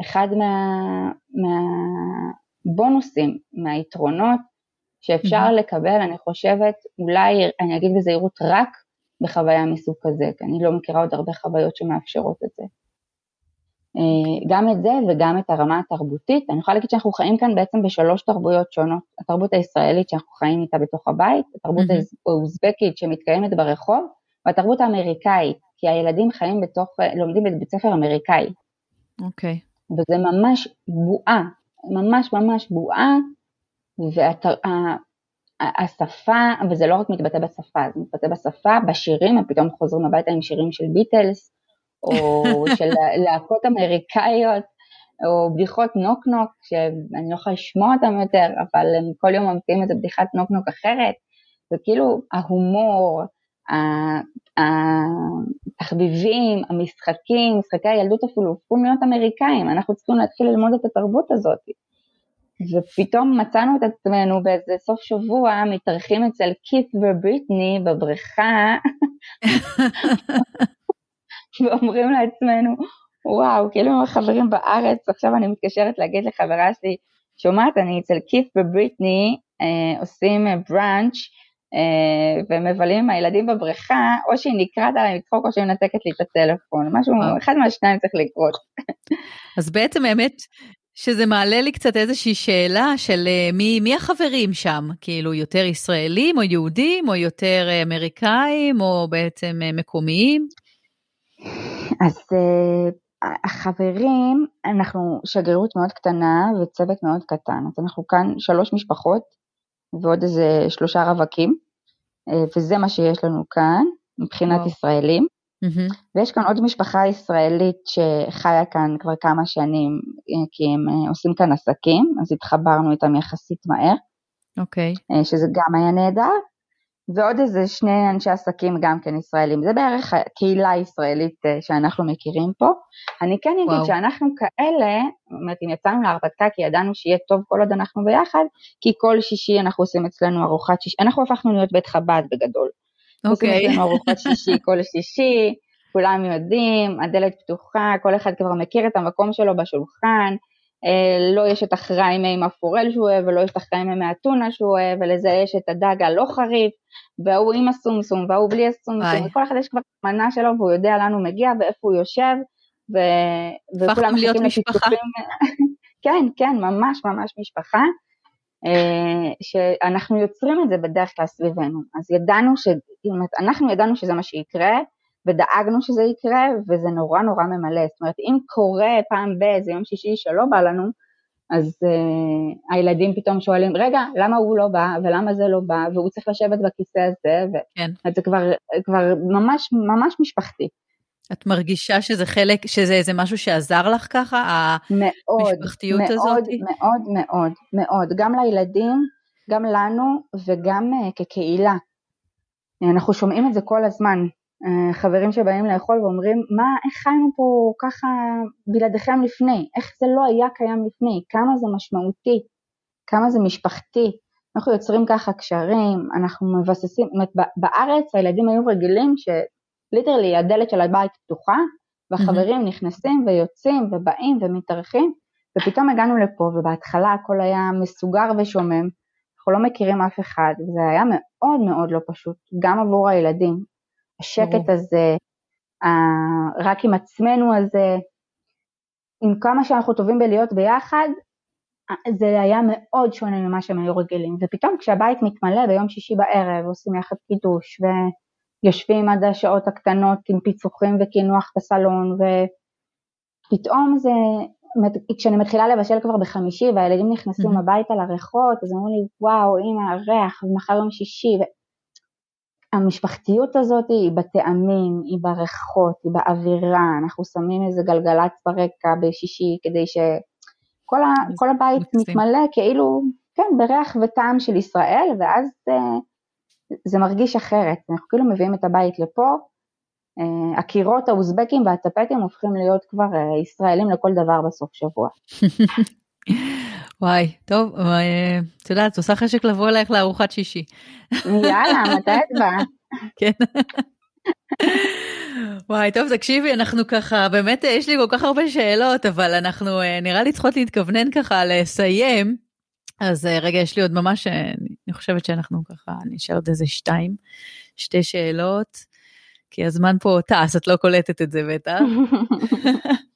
אחד מה, מהבונוסים, מהיתרונות שאפשר mm-hmm. לקבל, אני חושבת, אולי, אני אגיד בזהירות, רק בחוויה מסוג כזה, כי אני לא מכירה עוד הרבה חוויות שמאפשרות את זה. אה, גם את זה וגם את הרמה התרבותית. אני יכולה להגיד שאנחנו חיים כאן בעצם בשלוש תרבויות שונות. התרבות הישראלית שאנחנו חיים איתה בתוך הבית, התרבות mm-hmm. האוזבקית שמתקיימת ברחוב, והתרבות האמריקאית, כי הילדים חיים בתוך, לומדים בבית ספר אמריקאי. אוקיי. Okay. וזה ממש בועה, ממש ממש בועה, והשפה, וזה לא רק מתבטא בשפה, זה מתבטא בשפה, בשירים, הם פתאום חוזרים הביתה עם שירים של ביטלס, או של להקות אמריקאיות, או בדיחות נוק נוק, שאני לא יכולה לשמוע אותם יותר, אבל הם כל יום ממציאים איזה בדיחת נוק נוק אחרת, וכאילו ההומור, התחביבים, המשחקים, משחקי הילדות אפילו הופכים להיות אמריקאים, אנחנו צריכים להתחיל ללמוד את התרבות הזאת. ופתאום מצאנו את עצמנו באיזה סוף שבוע מתארחים אצל קית' ובריטני בבריכה, ואומרים לעצמנו, וואו, כאילו הם חברים בארץ, עכשיו אני מתקשרת להגיד לחברה שלי, שומעת, אני אצל קית' ובריטני, אה, עושים בראנץ', אה, ומבלים עם הילדים בבריכה, או שהיא נקראת עליי לצחוק או שהיא מנתקת לי את הטלפון, משהו, אה. אחד מהשניים צריך לקרות. אז בעצם האמת שזה מעלה לי קצת איזושהי שאלה של אה, מי, מי החברים שם, כאילו יותר ישראלים או יהודים או יותר אמריקאים או בעצם מקומיים? אז uh, החברים, אנחנו שגרירות מאוד קטנה וצוות מאוד קטן, אז אנחנו כאן שלוש משפחות ועוד איזה שלושה רווקים, אה, וזה מה שיש לנו כאן מבחינת וואו. ישראלים. Mm-hmm. ויש כאן עוד משפחה ישראלית שחיה כאן כבר כמה שנים, אה, כי הם אה, עושים כאן עסקים, אז התחברנו איתם יחסית מהר. אוקיי. Okay. שזה גם היה נהדר. ועוד איזה שני אנשי עסקים גם כן ישראלים, זה בערך הקהילה הישראלית אה, שאנחנו מכירים פה. אני כן אגיד וואו. שאנחנו כאלה, זאת אומרת אם יצאנו להרפתקה כי ידענו שיהיה טוב כל עוד אנחנו ביחד, כי כל שישי אנחנו עושים אצלנו ארוחת שישי, אנחנו הפכנו להיות בית חב"ד בגדול. אוקיי. עושים אצלנו ארוחת שישי כל שישי, כולם יודעים, הדלת פתוחה, כל אחד כבר מכיר את המקום שלו בשולחן, אה, לא יש את החריימה עם הפורל שהוא אוהב, ולא יש את החריימה מהטונה שהוא אוהב, ולזה יש את הדג הלא חריף, וההוא עם הסומסום, וההוא בלי הסומסום, וכל אחד יש כבר מנה שלו, והוא יודע לאן הוא מגיע ואיפה הוא יושב, ו... וכולם מחכים לשיתופים. כן, כן, ממש ממש משפחה, אה, שאנחנו יוצרים את זה בדרך כלל סביבנו. אז ידענו, ש... אנחנו ידענו שזה מה שיקרה, ודאגנו שזה יקרה, וזה נורא נורא ממלא. זאת אומרת, אם קורה פעם באיזה יום שישי שלא בא לנו, אז uh, הילדים פתאום שואלים, רגע, למה הוא לא בא, ולמה זה לא בא, והוא צריך לשבת בכיסא הזה, כן. וזה כבר, כבר ממש ממש משפחתי. את מרגישה שזה חלק, שזה איזה משהו שעזר לך ככה, מאוד, המשפחתיות מאוד, הזאת? מאוד, מאוד, מאוד, מאוד, גם לילדים, גם לנו וגם uh, כקהילה. אנחנו שומעים את זה כל הזמן, חברים שבאים לאכול ואומרים, מה, איך חיינו פה ככה בלעדיכם לפני, איך זה לא היה קיים לפני, כמה זה משמעותי, כמה זה משפחתי, אנחנו יוצרים ככה קשרים, אנחנו מבססים, זאת אומרת בארץ הילדים היו רגילים שליטרלי הדלת של הבית פתוחה והחברים mm-hmm. נכנסים ויוצאים ובאים ומתארחים ופתאום הגענו לפה ובהתחלה הכל היה מסוגר ושומם, אנחנו לא מכירים אף אחד וזה היה מאוד מאוד לא פשוט, גם עבור הילדים, השקט הזה, רק עם עצמנו הזה, עם כמה שאנחנו טובים בלהיות ביחד, זה היה מאוד שונה ממה שהם היו רגילים. ופתאום כשהבית מתמלא ביום שישי בערב, עושים יחד קידוש, ויושבים עד השעות הקטנות עם פיצוחים וקינוח בסלון, ופתאום זה, כשאני מתחילה לבשל כבר בחמישי והילדים נכנסים mm-hmm. הביתה לריחות, אז אמרו לי, וואו, הנה הריח, ומחר יום שישי, המשפחתיות הזאת היא בטעמים, היא בריחות, היא באווירה, אנחנו שמים איזה גלגלצ ברקע בשישי כדי שכל ה, הבית מתמלא כאילו, כן, בריח וטעם של ישראל, ואז אה, זה מרגיש אחרת. אנחנו כאילו מביאים את הבית לפה, אה, הקירות האוזבקים והטפטים הופכים להיות כבר אה, ישראלים לכל דבר בסוף שבוע. וואי, טוב, אה, את יודעת, עושה חשק לבוא אלייך לארוחת שישי. יאללה, מתי את באה? כן. וואי, טוב, תקשיבי, אנחנו ככה, באמת יש לי כל כך הרבה שאלות, אבל אנחנו נראה לי צריכות להתכוונן ככה לסיים. אז רגע, יש לי עוד ממש, אני חושבת שאנחנו ככה, נשאר עוד איזה שתיים, שתי שאלות. כי הזמן פה טס, את לא קולטת את זה בטח.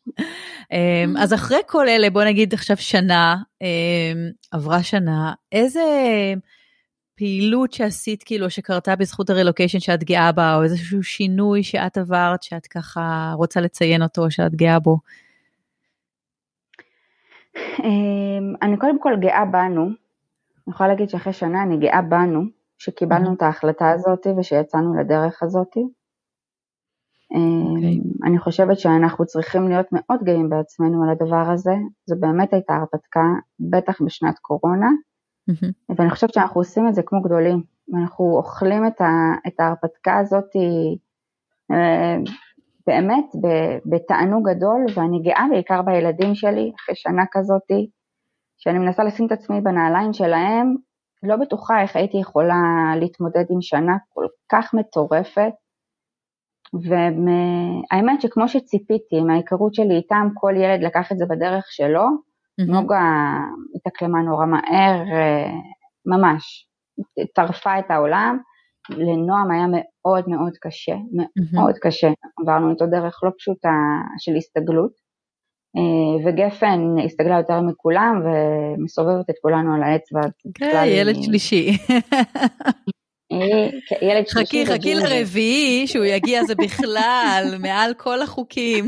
אמ, אז אחרי כל אלה, בוא נגיד עכשיו שנה, אמ, עברה שנה, איזה פעילות שעשית, כאילו, שקרתה בזכות הרילוקיישן שאת גאה בה, או איזשהו שינוי שאת עברת, שאת ככה רוצה לציין אותו, שאת גאה בו? אמ, אני קודם כל גאה בנו, אני יכולה להגיד שאחרי שנה אני גאה בנו, שקיבלנו את ההחלטה הזאת ושיצאנו לדרך הזאת. Okay. אוקיי. אמ, אני חושבת שאנחנו צריכים להיות מאוד גאים בעצמנו על הדבר הזה, זו באמת הייתה הרפתקה, בטח בשנת קורונה, mm-hmm. ואני חושבת שאנחנו עושים את זה כמו גדולים, אנחנו אוכלים את, ה, את ההרפתקה הזאת אה, באמת בתענוג גדול, ואני גאה בעיקר בילדים שלי, אחרי שנה כזאת, שאני מנסה לשים את עצמי בנעליים שלהם, לא בטוחה איך הייתי יכולה להתמודד עם שנה כל כך מטורפת, והאמת שכמו שציפיתי, מההיכרות שלי איתם, כל ילד לקח את זה בדרך שלו. נוגה התאקלמה נורא מהר, אה, ממש, טרפה את העולם, לנועם היה מאוד מאוד קשה, מאוד. קשה, עברנו איתו דרך לא פשוטה של הסתגלות, אה, וגפן הסתגלה יותר מכולם ומסובבת את כולנו על העץ. כן, ילד שלישי. ילד שלישי. חכי, חכי לרביעי, שהוא יגיע זה בכלל, מעל כל החוקים.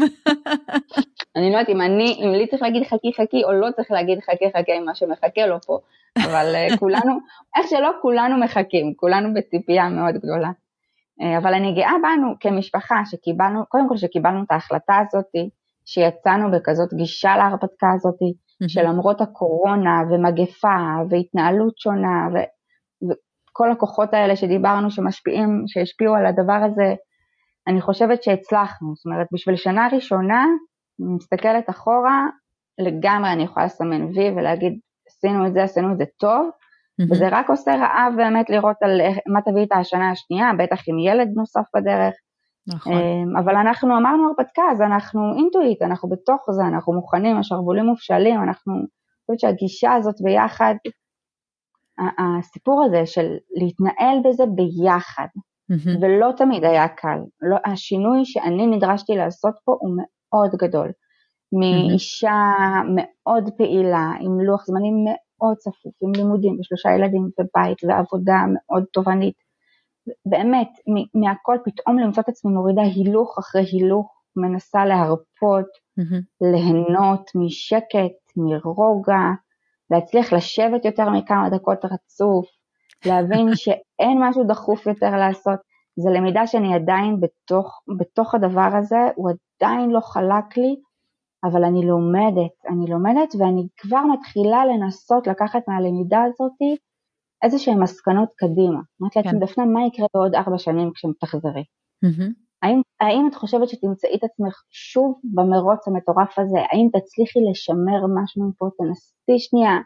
אני לא יודעת אם אני, אם לי צריך להגיד חכי חכי, או לא צריך להגיד חכי חכי עם מה שמחכה לו פה, אבל אה, כולנו, איך שלא, כולנו מחכים, כולנו בציפייה מאוד גדולה. אה, אבל אני גאה בנו כמשפחה, שקיבלנו, קודם כל שקיבלנו את ההחלטה הזאת, שיצאנו בכזאת גישה להרפתקה הזאת, שלמרות הקורונה ומגפה והתנהלות שונה, כל הכוחות האלה שדיברנו שמשפיעים, שהשפיעו על הדבר הזה, אני חושבת שהצלחנו. זאת אומרת, בשביל שנה ראשונה, אני מסתכלת אחורה, לגמרי אני יכולה לסמן וי ולהגיד, עשינו את זה, עשינו את זה טוב, mm-hmm. וזה רק עושה רעב באמת לראות על מה תביא את השנה השנייה, בטח עם ילד נוסף בדרך. נכון. אמ, אבל אנחנו אמרנו הרפתקה, אז אנחנו אינטואיט, אנחנו בתוך זה, אנחנו מוכנים, השרוולים מופשלים, אנחנו, אני חושבת שהגישה הזאת ביחד הסיפור הזה של להתנהל בזה ביחד, mm-hmm. ולא תמיד היה קל. לא, השינוי שאני נדרשתי לעשות פה הוא מאוד גדול. מאישה. מאוד פעילה, עם לוח זמנים מאוד צפוף, עם לימודים ושלושה ילדים ובית ועבודה מאוד תובענית. באמת, מהכל פתאום למצוא את עצמי מורידה הילוך אחרי הילוך, מנסה להרפות, mm-hmm. ליהנות משקט, מרוגע, להצליח לשבת יותר מכמה דקות רצוף, להבין שאין משהו דחוף יותר לעשות. זו למידה שאני עדיין בתוך, בתוך הדבר הזה, הוא עדיין לא חלק לי, אבל אני לומדת, אני לומדת ואני כבר מתחילה לנסות לקחת מהלמידה הזאת איזה שהן מסקנות קדימה. אמרתי לעצמי, כן. דפנה, מה יקרה בעוד ארבע שנים כשתחזרי? Mm-hmm. האם, האם את חושבת שתמצאי את עצמך שוב במרוץ המטורף הזה? האם תצליחי לשמר משהו מפה? תנסי שנייה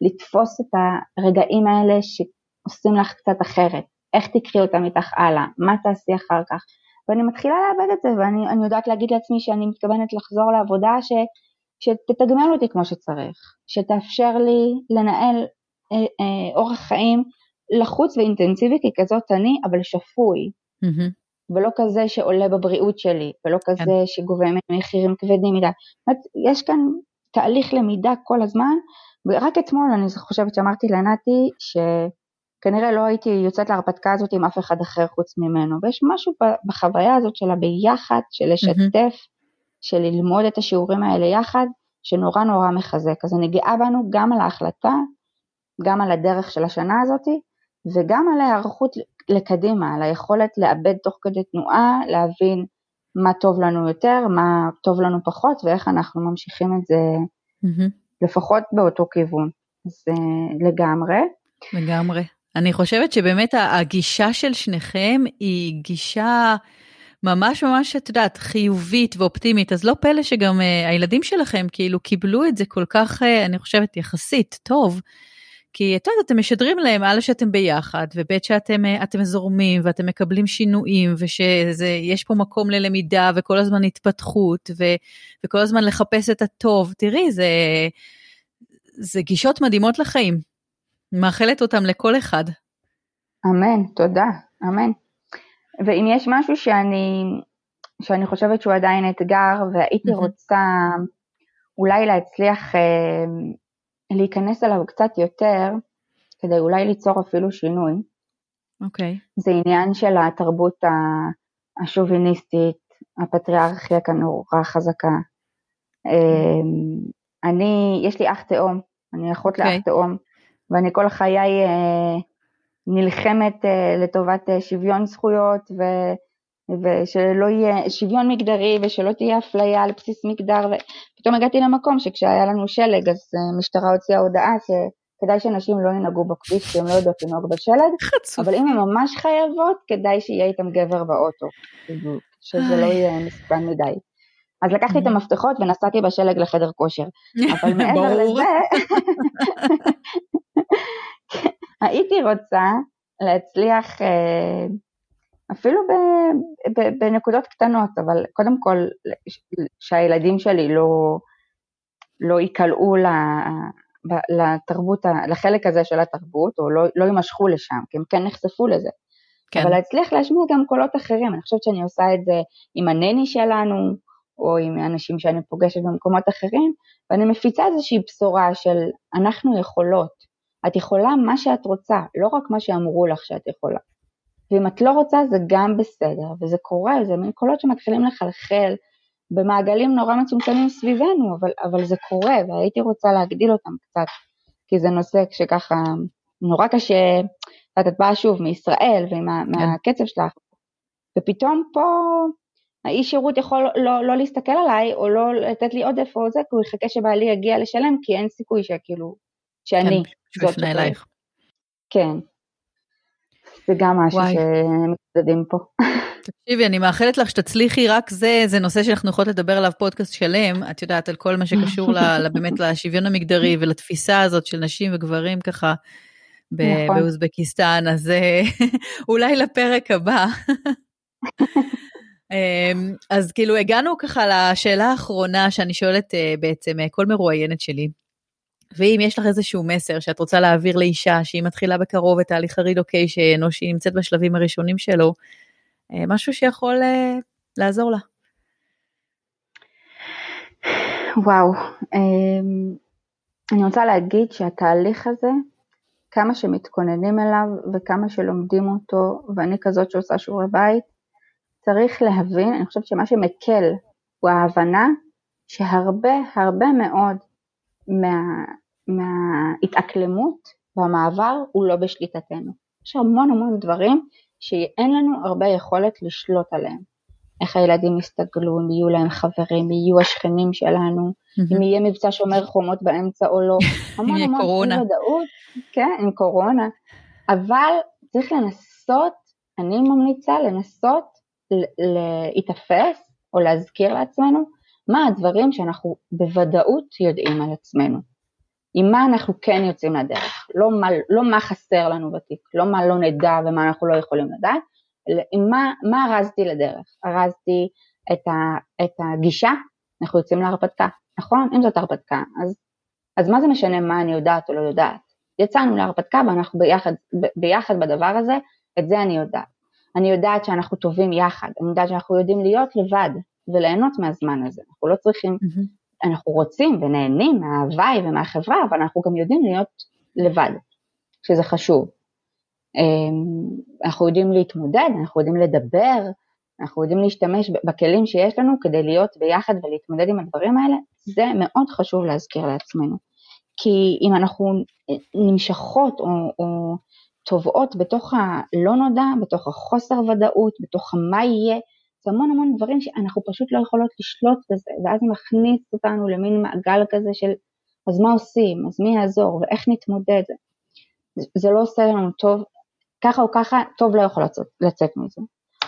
לתפוס את הרגעים האלה שעושים לך קצת אחרת. איך תקחי אותם איתך הלאה? מה תעשי אחר כך? ואני מתחילה לאבד את זה, ואני יודעת להגיד לעצמי שאני מתכוונת לחזור לעבודה ש, שתתגמל אותי כמו שצריך, שתאפשר לי לנהל אה, אה, אורח חיים לחוץ ואינטנסיבי ככזאת אני, אבל שפוי. Mm-hmm. ולא כזה שעולה בבריאות שלי, ולא כזה כן. שגובה ממני מחירים כבדים מדי. יש כאן תהליך למידה כל הזמן, ורק אתמול אני חושבת שאמרתי לנתי שכנראה לא הייתי יוצאת להרפתקה הזאת עם אף אחד אחר חוץ ממנו, ויש משהו בחוויה הזאת של הביחד, של לשתף, mm-hmm. של ללמוד את השיעורים האלה יחד, שנורא נורא מחזק. אז אני גאה בנו גם על ההחלטה, גם על הדרך של השנה הזאתי, וגם על ההיערכות לקדימה, על היכולת לאבד תוך כדי תנועה, להבין מה טוב לנו יותר, מה טוב לנו פחות, ואיך אנחנו ממשיכים את זה mm-hmm. לפחות באותו כיוון. אז אה, לגמרי. לגמרי. אני חושבת שבאמת הגישה של שניכם היא גישה ממש ממש, את יודעת, חיובית ואופטימית, אז לא פלא שגם uh, הילדים שלכם כאילו קיבלו את זה כל כך, uh, אני חושבת, יחסית טוב. כי את יודעת, אתם משדרים להם א' שאתם ביחד, וב' שאתם אתם זורמים ואתם מקבלים שינויים, ושיש פה מקום ללמידה וכל הזמן התפתחות, ו, וכל הזמן לחפש את הטוב. תראי, זה, זה גישות מדהימות לחיים. מאחלת אותם לכל אחד. אמן, תודה, אמן. ואם יש משהו שאני, שאני חושבת שהוא עדיין אתגר, והייתי. רוצה אולי להצליח אה, להיכנס אליו קצת יותר, כדי אולי ליצור אפילו שינוי, אוקיי. Okay. זה עניין של התרבות השוביניסטית, הפטריארכיה כאן נורא חזקה. Mm-hmm. אני, יש לי אח תאום, אני אחות okay. לאח אוקיי. תאום, ואני כל חיי אה, נלחמת אה, לטובת אה, שוויון זכויות ו, ושלא יהיה שוויון מגדרי ושלא תהיה אפליה על בסיס מגדר ופתאום הגעתי למקום שכשהיה לנו שלג אז המשטרה הוציאה הודעה שכדאי שנשים לא ינהגו בכביש כי הן לא יודעות לנהוג בשלג, אבל אם הן ממש חייבות כדאי שיהיה איתם גבר באוטו, שזה לא יהיה מסוכן מדי. אז לקחתי את המפתחות ונסעתי בשלג לחדר כושר. אבל מעבר לזה, הייתי רוצה להצליח אפילו בנקודות קטנות, אבל קודם כל שהילדים שלי לא, לא ייקלעו לתרבות, לחלק הזה של התרבות, או לא, לא יימשכו לשם, כי הם כן נחשפו לזה. כן. אבל להצליח להשמיע גם קולות אחרים, אני חושבת שאני עושה את זה עם הנני שלנו, או עם אנשים שאני פוגשת במקומות אחרים, ואני מפיצה איזושהי בשורה של אנחנו יכולות. את יכולה מה שאת רוצה, לא רק מה שאמרו לך שאת יכולה. ואם את לא רוצה זה גם בסדר, וזה קורה, זה מין קולות שמתחילים לחלחל במעגלים נורא מצומצמים סביבנו, אבל, אבל זה קורה, והייתי רוצה להגדיל אותם קצת, כי זה נושא שככה נורא קשה, ואת באה שוב מישראל ועם כן. מהקצב שלך, ופתאום פה האיש שירות יכול לא, לא להסתכל עליי, או לא לתת לי עודף או זה, כי הוא יחכה שבעלי יגיע לשלם, כי אין סיכוי שכאילו, שאני כן, זאת אלייך. כן. זה גם משהו שמתמודדים פה. תקשיבי, אני מאחלת לך שתצליחי, רק זה, זה נושא שאנחנו יכולות לדבר עליו פודקאסט שלם, את יודעת, על כל מה שקשור באמת לשוויון המגדרי ולתפיסה הזאת של נשים וגברים ככה נכון. באוזבקיסטן, אז אה, אולי לפרק הבא. אמ, אז כאילו הגענו ככה לשאלה האחרונה שאני שואלת אה, בעצם אה, כל מרואיינת שלי. ואם יש לך איזשהו מסר שאת רוצה להעביר לאישה שהיא מתחילה בקרוב את תהליך הרילוקיישן או שהיא נמצאת בשלבים הראשונים שלו, אה, משהו שיכול לעזור לה. וואו, אמ, אני רוצה להגיד שהתהליך הזה, כמה שמתכוננים אליו וכמה שלומדים אותו, ואני כזאת שעושה שיעורי בית, צריך להבין, אני חושבת שמה שמקל הוא ההבנה שהרבה הרבה מאוד מה, מההתאקלמות והמעבר הוא לא בשליטתנו. יש המון המון דברים שאין לנו הרבה יכולת לשלוט עליהם. איך הילדים יסתגלו, אם יהיו להם חברים, יהיו השכנים שלנו, אם יהיה מבצע שומר חומות באמצע או לא. המון המון קורונה. ודאות, כן, עם קורונה. אבל צריך לנסות, אני ממליצה לנסות להיתפס או להזכיר לעצמנו מה הדברים שאנחנו בוודאות יודעים על עצמנו. עם מה אנחנו כן יוצאים לדרך, לא מה, לא מה חסר לנו בתיק, לא מה לא נדע ומה אנחנו לא יכולים לדעת, אלא עם מה, מה ארזתי לדרך. ארזתי את, ה, את הגישה, אנחנו יוצאים להרפתקה, נכון? אם זאת הרפתקה, אז, אז מה זה משנה מה אני יודעת או לא יודעת? יצאנו להרפתקה ואנחנו ביחד, ביחד בדבר הזה, את זה אני יודעת. אני יודעת שאנחנו טובים יחד, אני יודעת שאנחנו יודעים להיות לבד וליהנות מהזמן הזה, אנחנו לא צריכים, mm-hmm. אנחנו רוצים ונהנים מההוואי ומהחברה, אבל אנחנו גם יודעים להיות לבד, שזה חשוב. אמ, אנחנו יודעים להתמודד, אנחנו יודעים לדבר, אנחנו יודעים להשתמש בכלים שיש לנו כדי להיות ביחד ולהתמודד עם הדברים האלה, זה מאוד חשוב להזכיר לעצמנו. כי אם אנחנו נמשכות או, או טובעות בתוך הלא נודע, בתוך החוסר ודאות, בתוך מה יהיה, זה המון המון דברים שאנחנו פשוט לא יכולות לשלוט בזה, ואז מכניס אותנו למין מעגל כזה של אז מה עושים, אז מי יעזור ואיך נתמודד. זה לא עושה לנו טוב, ככה או ככה, טוב לא יכול לצאת, לצאת מזה.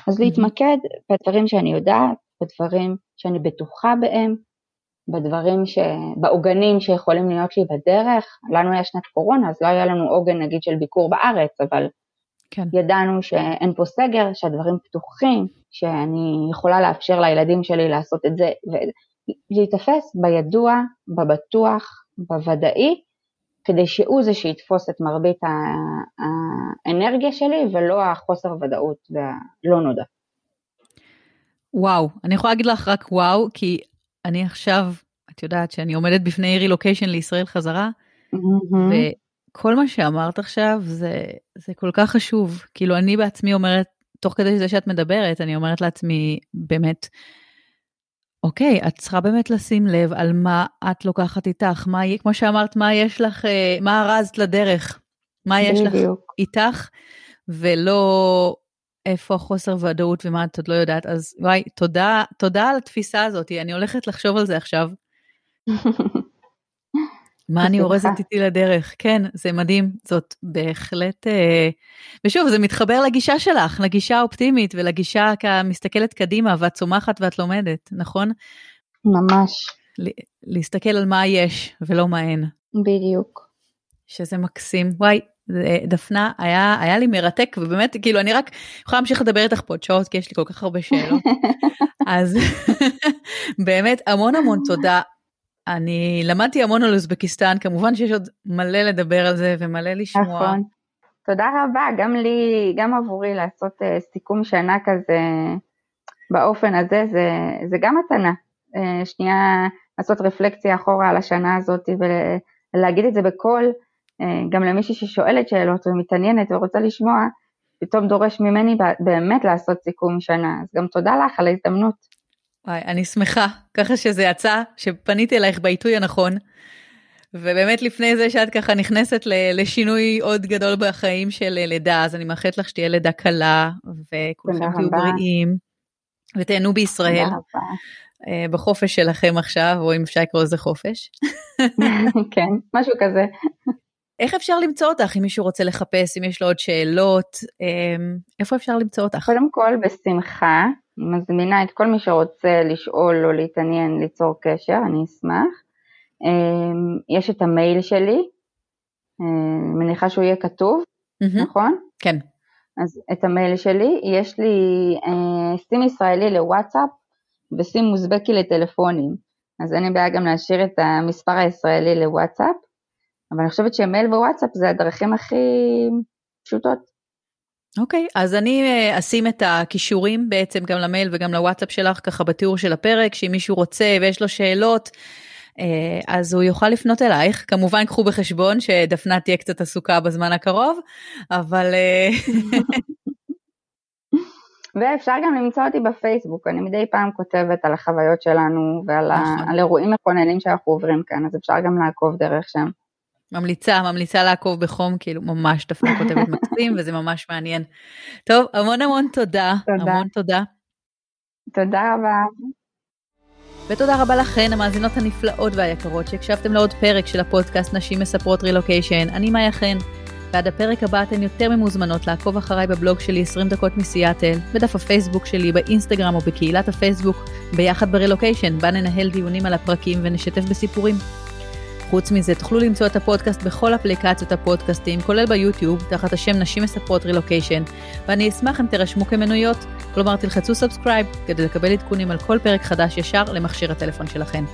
אז להתמקד בדברים שאני יודעת, בדברים שאני בטוחה בהם, בדברים, ש... בעוגנים שיכולים להיות לי בדרך. לנו היה שנת קורונה, אז לא היה לנו עוגן נגיד של ביקור בארץ, אבל כן. ידענו שאין פה סגר, שהדברים פתוחים, שאני יכולה לאפשר לילדים שלי לעשות את זה, ולהיתפס בידוע, בבטוח, בוודאי, כדי שהוא זה שיתפוס את מרבית האנרגיה שלי ולא החוסר ודאות והלא נודע. וואו, אני יכולה להגיד לך רק וואו, כי אני עכשיו, את יודעת שאני עומדת בפני רילוקיישן לישראל חזרה, mm-hmm. וכל מה שאמרת עכשיו זה, זה כל כך חשוב. כאילו אני בעצמי אומרת, תוך כדי זה שאת מדברת, אני אומרת לעצמי, באמת, אוקיי, את צריכה באמת לשים לב על מה את לוקחת איתך, מה, כמו שאמרת, מה יש לך, אה, מה ארזת לדרך, מה יש לך איתך, ולא איפה החוסר ודאות ומה את עוד לא יודעת. אז וואי, תודה, תודה על התפיסה הזאת, אני הולכת לחשוב על זה עכשיו. מה אני אורזת איתי לדרך? כן, זה מדהים, זאת בהחלט... אה, ושוב, זה מתחבר לגישה שלך, לגישה האופטימית ולגישה כמסתכלת קדימה ואת צומחת ואת לומדת, נכון? ממש. להסתכל על מה יש ולא מה אין. בדיוק. שזה מקסים. וואי, דפנה, היה, היה לי מרתק, ובאמת, כאילו, אני רק יכולה להמשיך לדבר איתך פה עוד שעות, כי יש לי כל כך הרבה שאלות. אז באמת, המון המון תודה. אני למדתי המון על אוזבקיסטן, כמובן שיש עוד מלא לדבר על זה ומלא לשמוע. נכון. תודה רבה, גם לי, גם עבורי לעשות uh, סיכום שנה כזה באופן הזה, זה, זה גם מתנה. Uh, שנייה לעשות רפלקציה אחורה על השנה הזאת ולהגיד את זה בקול, uh, גם למישהי ששואלת שאלות ומתעניינת ורוצה לשמוע, פתאום דורש ממני באמת לעשות סיכום שנה. אז גם תודה לך על ההזדמנות. וואי, אני שמחה, ככה שזה יצא, שפניתי אלייך בעיתוי הנכון. ובאמת לפני זה שאת ככה נכנסת לשינוי עוד גדול בחיים של לידה, אז אני מאחלת לך שתהיה לידה קלה, וכולכם תהיו בריאים, ותהנו בישראל. אה, בחופש שלכם עכשיו, או אם אפשר לקרוא לזה חופש. כן, משהו כזה. איך אפשר למצוא אותך אם מישהו רוצה לחפש, אם יש לו עוד שאלות, אה, איפה אפשר למצוא אותך? קודם כל, בשמחה. מזמינה את כל מי שרוצה לשאול או להתעניין ליצור קשר, אני אשמח. אמ, יש את המייל שלי, אמ, מניחה שהוא יהיה כתוב, mm-hmm. נכון? כן. אז את המייל שלי, יש לי אה, סים ישראלי לוואטסאפ וסים מוזבקי לטלפונים, אז אין לי בעיה גם להשאיר את המספר הישראלי לוואטסאפ, אבל אני חושבת שמייל ווואטסאפ זה הדרכים הכי פשוטות. אוקיי, okay, אז אני אה, אשים את הכישורים בעצם גם למייל וגם לוואטסאפ שלך ככה בתיאור של הפרק, שאם מישהו רוצה ויש לו שאלות, אה, אז הוא יוכל לפנות אלייך. כמובן קחו בחשבון שדפנה תהיה קצת עסוקה בזמן הקרוב, אבל... אה, ואפשר גם למצוא אותי בפייסבוק, אני מדי פעם כותבת על החוויות שלנו ועל נכון. אירועים מכוננים שאנחנו עוברים כאן, אז אפשר גם לעקוב דרך שם. ממליצה, ממליצה לעקוב בחום, כאילו ממש דפנה כותבת מקסים וזה ממש מעניין. טוב, המון המון תודה. תודה. המון תודה. תודה רבה. ותודה רבה לכן, המאזינות הנפלאות והיקרות, שהקשבתם לעוד פרק של הפודקאסט נשים מספרות רילוקיישן. אני מאיה חן. ועד הפרק הבא אתן יותר ממוזמנות לעקוב אחריי בבלוג שלי 20 דקות מסיאטל, בדף הפייסבוק שלי, באינסטגרם או בקהילת הפייסבוק, ביחד ברילוקיישן, בה ננהל דיונים על הפרקים ונשתף בסיפורים. חוץ מזה, תוכלו למצוא את הפודקאסט בכל אפליקציות הפודקאסטים, כולל ביוטיוב, תחת השם נשים מספרות רילוקיישן, ואני אשמח אם תירשמו כמנויות, כלומר תלחצו subscribe כדי לקבל עדכונים על כל פרק חדש ישר למכשיר הטלפון שלכם.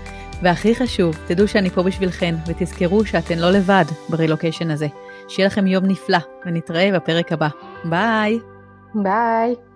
והכי חשוב, תדעו שאני פה בשבילכן, ותזכרו שאתן לא לבד ברילוקיישן הזה. שיהיה לכם יום נפלא, ונתראה בפרק הבא. ביי! ביי!